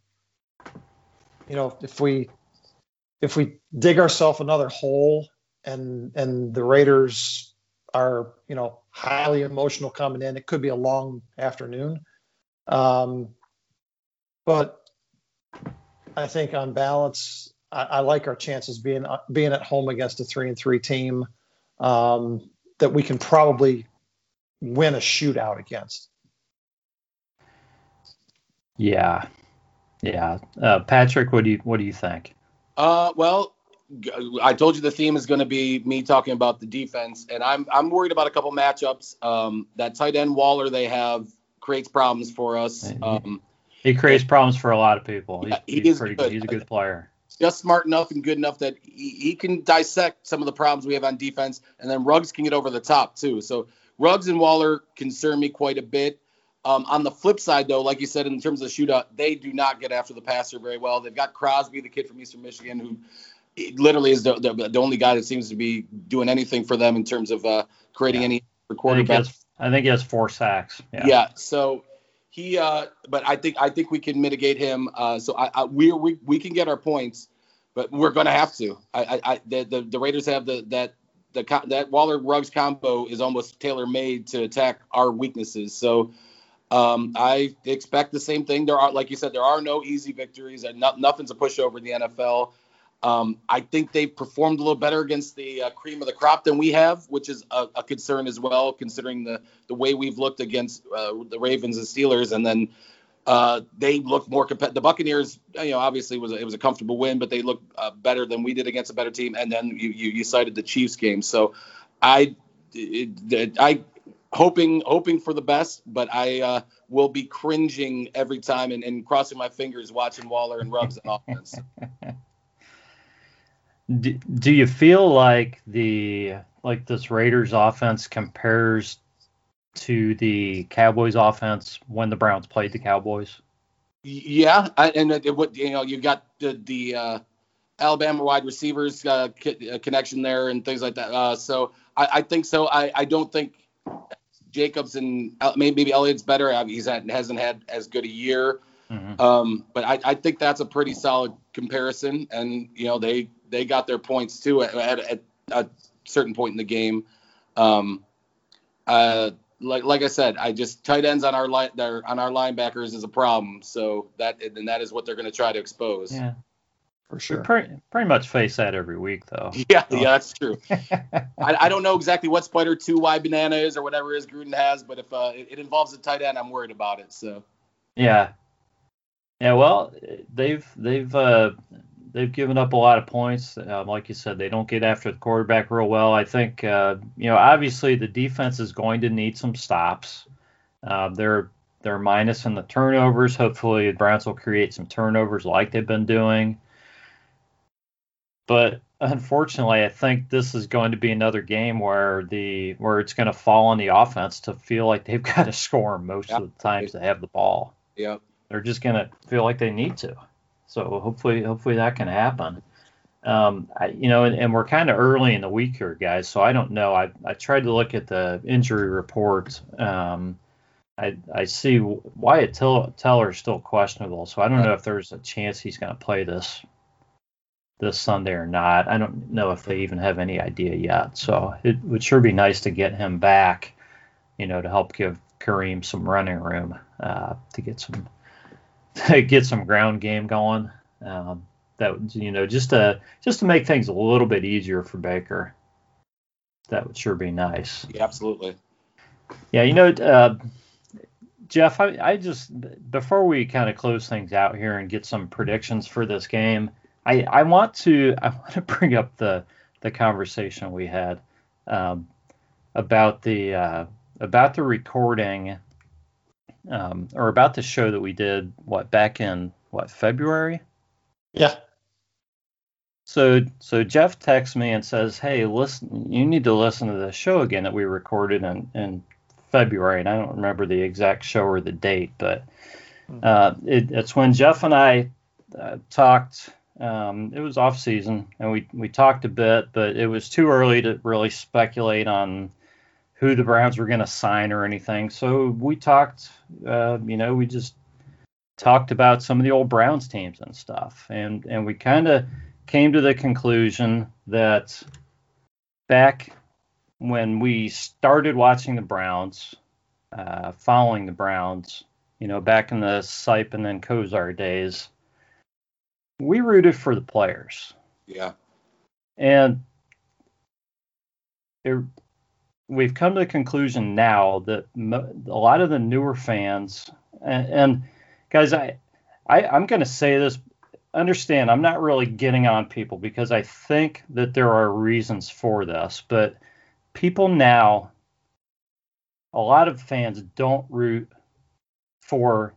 you know, if we if we dig ourselves another hole and and the Raiders are you know highly emotional coming in. It could be a long afternoon, um, but I think on balance, I, I, like our chances being being at home against a three and three team um, that we can probably win a shootout against. Yeah, yeah. Uh, Patrick, what do you what do you think? Uh, well, I told you the theme is going to be me talking about the defense, and I'm I'm worried about a couple matchups. Um, that tight end Waller they have creates problems for us. Um, he creates problems for a lot of people. He's, he he's pretty good. good. He's a good player. Just smart enough and good enough that he, he can dissect some of the problems we have on defense, and then Ruggs can get over the top too. So Ruggs and Waller concern me quite a bit. Um, on the flip side, though, like you said, in terms of the shootout, they do not get after the passer very well. They've got Crosby, the kid from Eastern Michigan, who literally is the, the, the only guy that seems to be doing anything for them in terms of uh, creating yeah. any quarterbacks. I, I think he has four sacks. Yeah. yeah so he, uh, but I think I think we can mitigate him. Uh, so I, I we, we we can get our points, but we're going to have to. I, I, the, the, the Raiders have the that the that Waller Ruggs combo is almost tailor made to attack our weaknesses. So. Um, I expect the same thing. There are, like you said, there are no easy victories, and no, nothing's a pushover in the NFL. Um, I think they performed a little better against the uh, cream of the crop than we have, which is a, a concern as well, considering the the way we've looked against uh, the Ravens and Steelers, and then uh, they look more competitive. The Buccaneers, you know, obviously was a, it was a comfortable win, but they look uh, better than we did against a better team. And then you you, you cited the Chiefs game, so I it, I hoping hoping for the best, but I uh, will be cringing every time and, and crossing my fingers watching Waller and Ruggs on offense. do, do you feel like the like this Raiders offense compares to the Cowboys offense when the Browns played the Cowboys? Yeah, and it, you know you got the the uh, Alabama wide receivers uh, uh, connection there and things like that. Uh, so I, I, think so. I, I don't think Jacobs and maybe, maybe Elliott's better. He's had, hasn't had as good a year. Mm-hmm. Um, but I, I, think that's a pretty solid comparison. And you know they they got their points too at, at, at a certain point in the game. Um, uh, like like I said, I just tight ends on our line on our linebackers is a problem. So that and that is what they're going to try to expose. Yeah. For sure. We pretty, pretty much face that every week, though. Yeah, yeah, that's true. I, I don't know exactly what Spider Two Y banana is or whatever it is Gruden has, but if uh, it, it involves a tight end, I'm worried about it. So Yeah. Yeah, well, they've they've uh, they've given up a lot of points. Uh, like you said, they don't get after the quarterback real well. I think uh, you know obviously the defense is going to need some stops. Uh, they're they're minus in the turnovers. Hopefully, the Browns will create some turnovers like they've been doing. But unfortunately, I think this is going to be another game where the where it's going to fall on the offense to feel like they've got to score most Yep. of the times they have the ball yeah, they're just gonna feel like they need to. So hopefully, hopefully that can happen. Um, I, you know, and, and we're kind of early in the week here, guys. So I don't know. I, I tried to look at the injury report. Um, I I see Wyatt Tell- Teller is still questionable. So I don't know if there's a chance he's going to play this this Sunday or not. I don't know if they even have any idea yet. So it would sure be nice to get him back. You know, to help give Kareem some running room uh, to get some to get some ground game going. Um, that would, you know, just to just to make things a little bit easier for Baker. That would sure be nice. yeah, absolutely. Yeah, you know, uh, Jeff, I, I just before we kind of close things out here and get some predictions for this game, I, I want to I want to bring up the the conversation we had um, about the uh, about the recording um, or about the show that we did what back in what February. Yeah. So so Jeff texts me and says, "Hey, listen, you need to listen to the show again that we recorded in in February." And I don't remember the exact show or the date, but uh, it, it's when Jeff and I uh, talked. Um, it was off season, and we we talked a bit, but it was too early to really speculate on who the Browns were going to sign or anything. So we talked. Uh, you know, we just talked about some of the old Browns teams and stuff, and and we kind of came to the conclusion that back when we started watching the Browns, uh, following the Browns, you know, back in the Sipe and then Kosar days, we rooted for the players. Yeah, And it, we've come to the conclusion now that mo- a lot of the newer fans, and, and guys, I, I I'm going to say this. Understand, I'm not really getting on people because I think that there are reasons for this, but people now, a lot of fans don't root for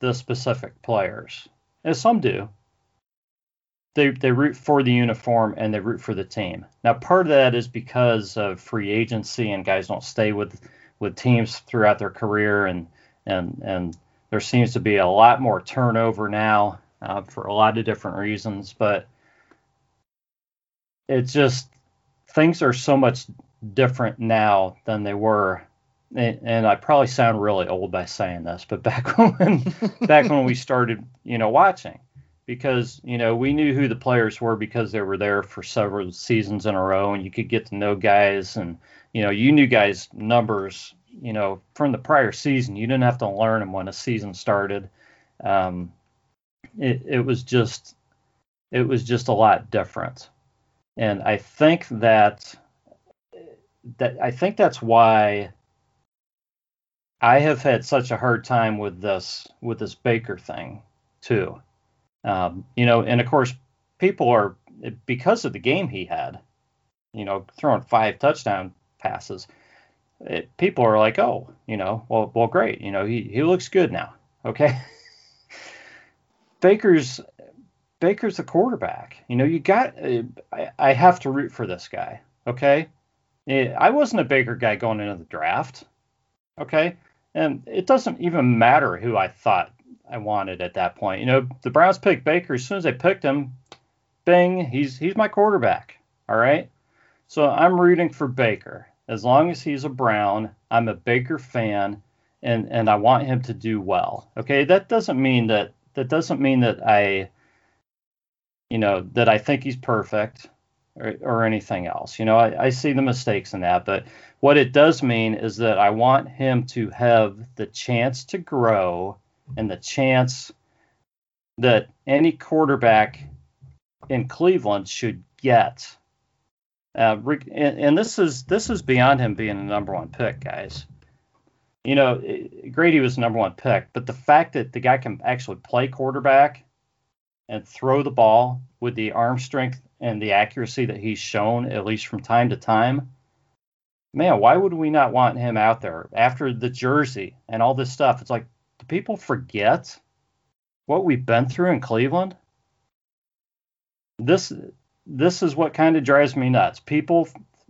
the specific players, and some do they they root for the uniform and they root for the team. Now, part of that is because of free agency and guys don't stay with with teams throughout their career, and and and there seems to be a lot more turnover now uh, for a lot of different reasons. But it's just things are so much different now than they were. And, I probably sound really old by saying this, but back when back when we started, you know, watching, because you know we knew who the players were because they were there for several seasons in a row and you could get to know guys and you know you knew guys numbers you know from the prior season. You didn't have to learn them when a season started. Um, it, it was just it was just a lot different. And i think that that i think that's why i have had such a hard time with this with this baker thing too um, you know, and of course, people are because of the game he had, you know, throwing five touchdown passes. It, people are like, oh, you know, well, well, great, you know, he he looks good now. Okay, Baker's Baker's the quarterback. You know, you got. I, I have to root for this guy. Okay, I wasn't a Baker guy going into the draft. Okay, and it doesn't even matter who I thought I wanted at that point. You know, the Browns picked Baker as soon as they picked him. Bing, he's he's my quarterback. All right. So I'm rooting for Baker. As long as he's a Brown, I'm a Baker fan and and I want him to do well. Okay? That doesn't mean that that doesn't mean that I you know, that I think he's perfect or, or anything else. You know, I, I see the mistakes in that, but what it does mean is that I want him to have the chance to grow and the chance that any quarterback in Cleveland should get. Uh, and, and this is this is beyond him being a number one pick, guys. You know, Grady was the number one pick, but the fact that the guy can actually play quarterback and throw the ball with the arm strength and the accuracy that he's shown, at least from time to time, man, why would we not want him out there after the jersey and all this stuff? It's like, do people forget what we've been through in Cleveland? This this is what kind of drives me nuts. People,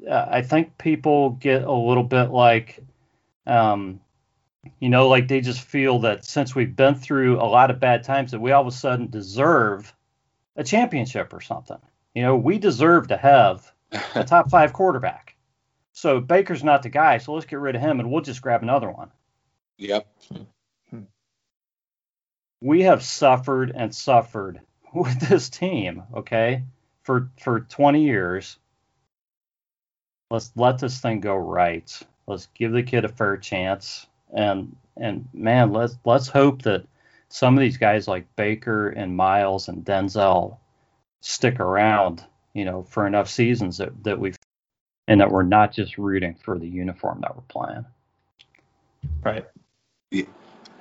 uh, I think people get a little bit like, um, you know, like they just feel that since we've been through a lot of bad times, that we all of a sudden deserve a championship or something. You know, we deserve to have a top five quarterback. So Baker's not the guy, so let's get rid of him and we'll just grab another one. Yep. We have suffered and suffered with this team, okay, for for 20 years. Let's let this thing go right. Let's give the kid a fair chance. And and man, let's let's hope that some of these guys like Baker and Myles and Denzel stick around, you know, for enough seasons that, that we've and that we're not just rooting for the uniform that we're playing. Right. Yeah,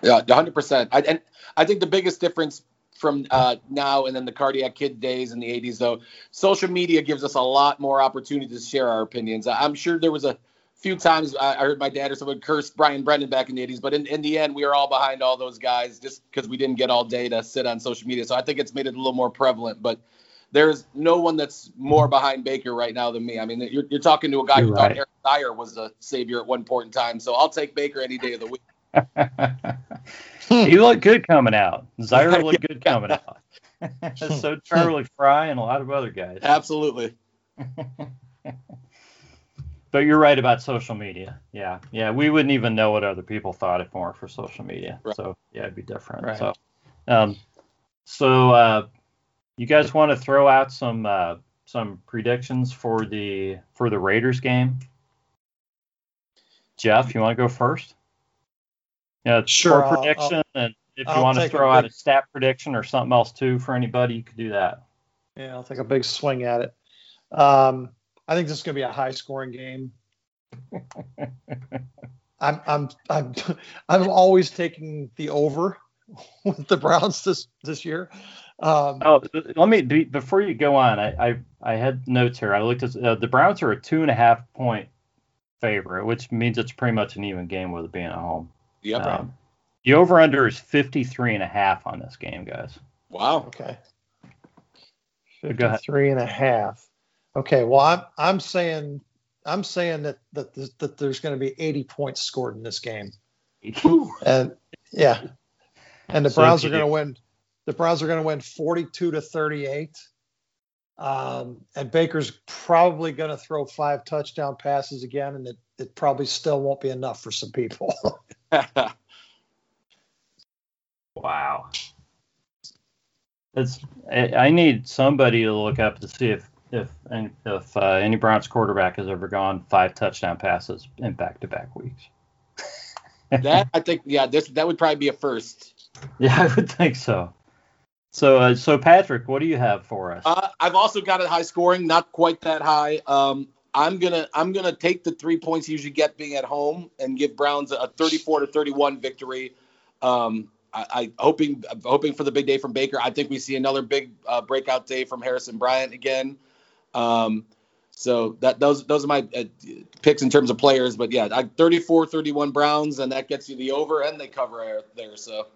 yeah 100%. I, and I think the biggest difference from uh, now and then the cardiac kid days in the 80s, though, social media gives us a lot more opportunity to share our opinions. I'm sure there was a few times I heard my dad or someone curse Brian Brennan back in the 80s, but in, in the end, we were all behind all those guys just because we didn't get all day to sit on social media. So I think it's made it a little more prevalent. But there's no one that's more behind Baker right now than me. I mean, you're, you're talking to a guy you're who right. thought Eric Dyer was a savior at one point in time. So I'll take Baker any day of the week. he looked good coming out. Zaire looked good coming out. so Charlie Frye and a lot of other guys. Absolutely. but you're right about social media. Yeah, yeah, we wouldn't even know what other people thought if it weren't for social media. Right. So yeah, it'd be different. Right. So, um, so uh, you guys want to throw out some uh, some predictions for the for the Raiders game? Jeff, you want to go first? Yeah, sure. Prediction, I'll, I'll, and if you I'll want to throw out a stat prediction or something else too for anybody, you could do that. Yeah, I'll take a big swing at it. Um, I think this is going to be a high scoring game. I'm I'm I'm I'm always taking the over with the Browns this this year. Um, oh, let me before you go on. I I, I had notes here. I looked at uh, the Browns are a two and a half point favorite, which means it's pretty much an even game with it being at home. Yep. Um, the over under is 53 and a half on this game, guys. Wow. Okay. 53 and a half. Okay. Well, I'm I'm saying I'm saying that that that there's going to be 80 points scored in this game. and yeah. And the Browns so are going to win the Browns are going to win 42 to 38. Um, and Baker's probably going to throw five touchdown passes again, and it, it probably still won't be enough for some people. wow. It's I need somebody to look up to see if if if uh, any Browns quarterback has ever gone five touchdown passes in back to back weeks. that I think yeah this that would probably be a first. Yeah, I would think so. So, uh, so Patrick, what do you have for us? Uh, I've also got it high scoring, not quite that high. Um, I'm gonna I'm gonna take the three points you usually get being at home and give Browns a 34 to 31 victory. Um, I, I hoping hoping for the big day from Baker. I think we see another big uh, breakout day from Harrison Bryant again. Um, so that those those are my uh, picks in terms of players. But yeah, 34-31 Browns, and that gets you the over, and they cover there. So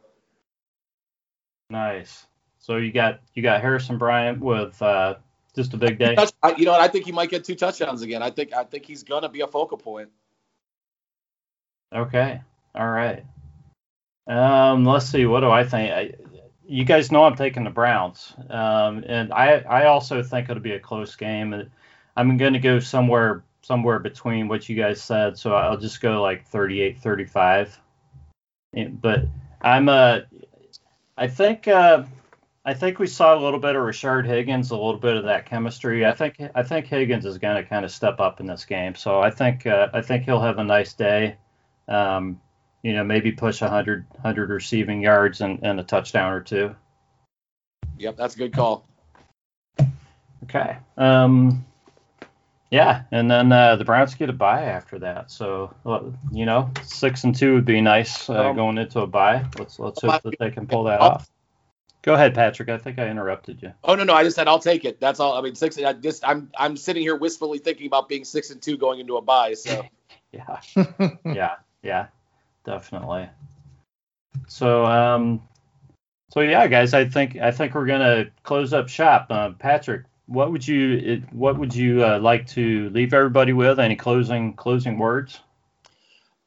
nice. So you got you got Harrison Bryant with uh, just a big day. You know what? I think he might get two touchdowns again. I think I think he's gonna be a focal point. Okay. All right. Um, let's see. What do I think? I, you guys know I'm taking the Browns, um, and I I also think it'll be a close game. I'm going to go somewhere somewhere between what you guys said, so I'll just go like 38, 35. But I'm uh, I think uh, I think we saw a little bit of Rashard Higgins, a little bit of that chemistry. I think I think Higgins is going to kind of step up in this game. So I think uh, I think he'll have a nice day. Um, you know, maybe push 100 100 receiving yards and, and a touchdown or two. Yep, that's a good call. Okay. Um, yeah, and then uh, the Browns get a bye after that. So you know, six and two would be nice uh, going into a bye. Let's let's hope that they can pull that off. Go ahead, Patrick. I think I interrupted you. Oh no, no, I just said I'll take it. That's all. I mean, six. I just I'm I'm sitting here wistfully thinking about being six and two going into a bye. So yeah, yeah, yeah, definitely. So um, so yeah, guys, I think I think we're gonna close up shop. Uh, Patrick, what would you what would you uh, like to leave everybody with? Any closing closing words?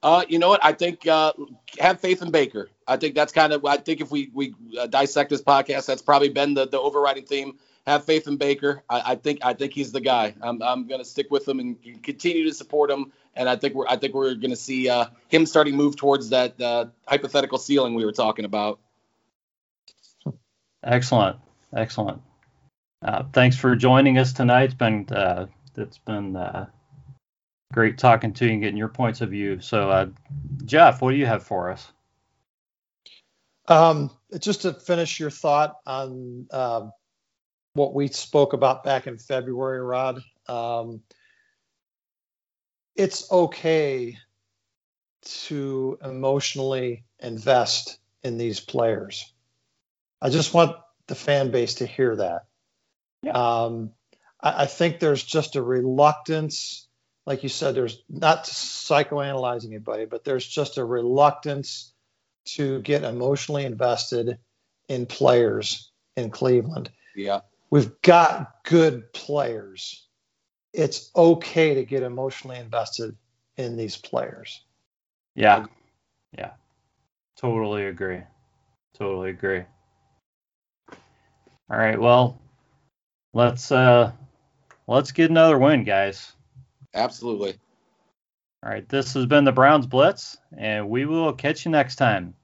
Uh, you know what? I think uh, have faith in Baker. I think that's kind of. I think if we we uh, dissect this podcast, that's probably been the the overriding theme. Have faith in Baker. I, I think I think he's the guy. I'm I'm gonna stick with him and continue to support him. And I think we're I think we're gonna see uh, him starting move towards that uh, hypothetical ceiling we were talking about. Excellent, excellent. Uh, thanks for joining us tonight. It's been uh, it's been uh, great talking to you and getting your points of view. So, uh, Jeff, what do you have for us? Um, just to finish your thought on um, what we spoke about back in February, Rod. Um, it's okay to emotionally invest in these players. I just want the fan base to hear that. Yeah. Um, I, I, think there's just a reluctance, like you said, there's not psychoanalyzing anybody, but there's just a reluctance to get emotionally invested in players in Cleveland. Yeah. We've got good players. It's okay to get emotionally invested in these players. Yeah. Yeah. Totally agree. Totally agree. All right. Well, let's uh let's get another win, guys. Absolutely. All right, this has been the Browns Blitz, and we will catch you next time.